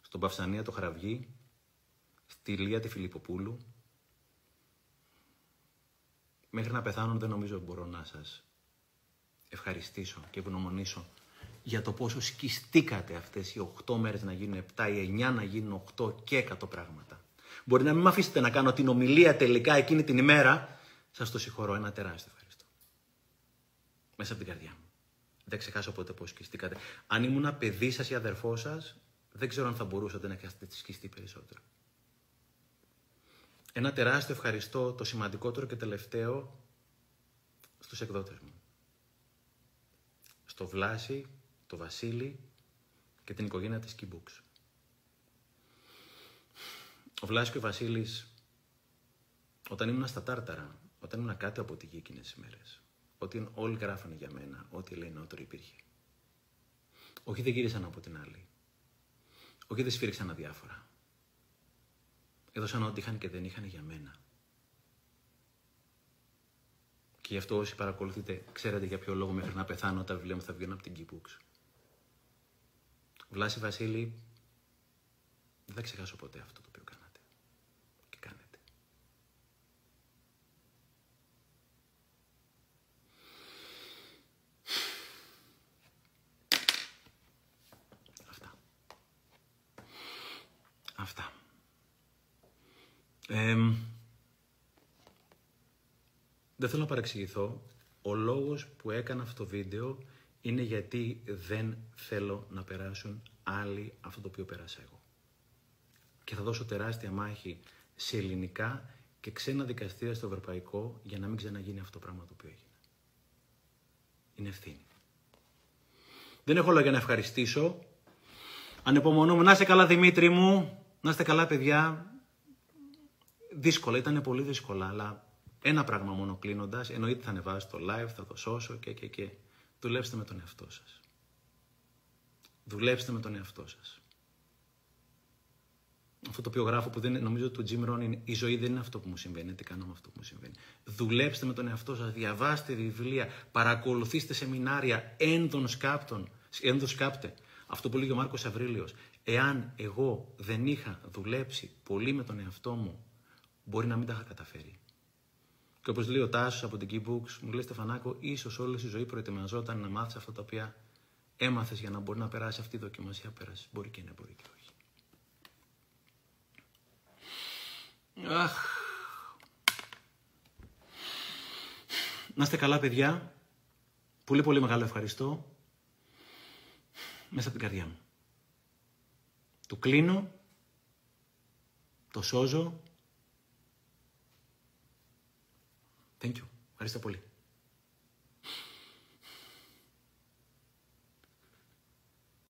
στον Παυσανία το Χαραυγή, στη Λία τη Φιλιπποπούλου. Μέχρι να πεθάνω δεν νομίζω μπορώ να σας ευχαριστήσω και ευγνωμονήσω για το πόσο σκιστήκατε αυτές οι 8 μέρες να γίνουν 7 ή 9 να γίνουν 8 και 100 πράγματα. Μπορεί να μην με αφήσετε να κάνω την ομιλία τελικά εκείνη την ημέρα, Σας το συγχωρώ, ένα τεράστιο ευχαριστώ. Μέσα από την καρδιά μου. Δεν ξεχάσω ποτέ πώς σκιστήκατε. Αν ήμουν παιδί σας ή αδερφός σας, δεν ξέρω αν θα μπορούσατε να έχετε σκιστεί περισσότερο. Ένα τεράστιο ευχαριστώ, το σημαντικότερο και τελευταίο, στους εκδότες μου. Στο Βλάση, το Βασίλη και την οικογένεια της Keybooks. Ο Βλάσης και ο Βασίλης, όταν ήμουν στα Τάρταρα, όταν ήμουν κάτω από τη γη εκείνες τις μέρες, ότι όλοι γράφανε για μένα, ό,τι λέει νότερο υπήρχε. Όχι δεν γύρισαν από την άλλη. Όχι δεν σφύριξαν αδιάφορα. Έδωσαν ό,τι είχαν και δεν είχαν για μένα. Και γι' αυτό όσοι παρακολουθείτε, ξέρετε για ποιο λόγο μέχρι να πεθάνω τα βιβλία μου θα βγαίνουν από την Keybooks. Βλάση Βασίλη, δεν θα ξεχάσω ποτέ αυτό το οποίο κάνατε και κάνετε. Αυτά. Αυτά. δεν θέλω να παρεξηγηθώ. Ο λόγος που έκανα αυτό το βίντεο είναι γιατί δεν θέλω να περάσουν άλλοι αυτό το οποίο πέρασα εγώ. Και θα δώσω τεράστια μάχη σε ελληνικά και ξένα δικαστήρια στο ευρωπαϊκό για να μην ξαναγίνει αυτό το πράγμα το οποίο έγινε. Είναι ευθύνη. Δεν έχω λόγια να ευχαριστήσω. Ανεπομονούμε. Να είστε καλά Δημήτρη μου. Να είστε καλά παιδιά. Δύσκολα, ήταν πολύ δύσκολα, αλλά ένα πράγμα μόνο κλείνοντας. Εννοείται θα ανεβάσω το live, θα το σώσω και και και. Δουλέψτε με τον εαυτό σας. Δουλέψτε με τον εαυτό σας. Αυτό το οποίο γράφω που δεν νομίζω του Jim Rohn είναι η ζωή δεν είναι αυτό που μου συμβαίνει, τι κάνω με αυτό που μου συμβαίνει. Δουλέψτε με τον εαυτό σας, διαβάστε βιβλία, παρακολουθήστε σεμινάρια, έντον σκάπτων, έντον σκάπτε. Αυτό που λέγει ο Μάρκος Αβρίλιος. Εάν εγώ δεν είχα δουλέψει πολύ με τον εαυτό μου, μπορεί να μην τα είχα καταφέρει. Και όπως λέει ο Τάσος από την Keybooks, μου λέει Στεφανάκο, ίσως όλη η ζωή προετοιμαζόταν να μάθεις αυτά τα οποία έμαθες για να μπορεί να περάσει αυτή η δοκιμασία. Πέρασε. Μπορεί και να μπορεί και όχι. Αχ. Να είστε καλά, παιδιά. Πολύ πολύ μεγάλο ευχαριστώ. Μέσα από την καρδιά μου. Το κλείνω. Το σώζω Thank you. Ευχαριστώ πολύ.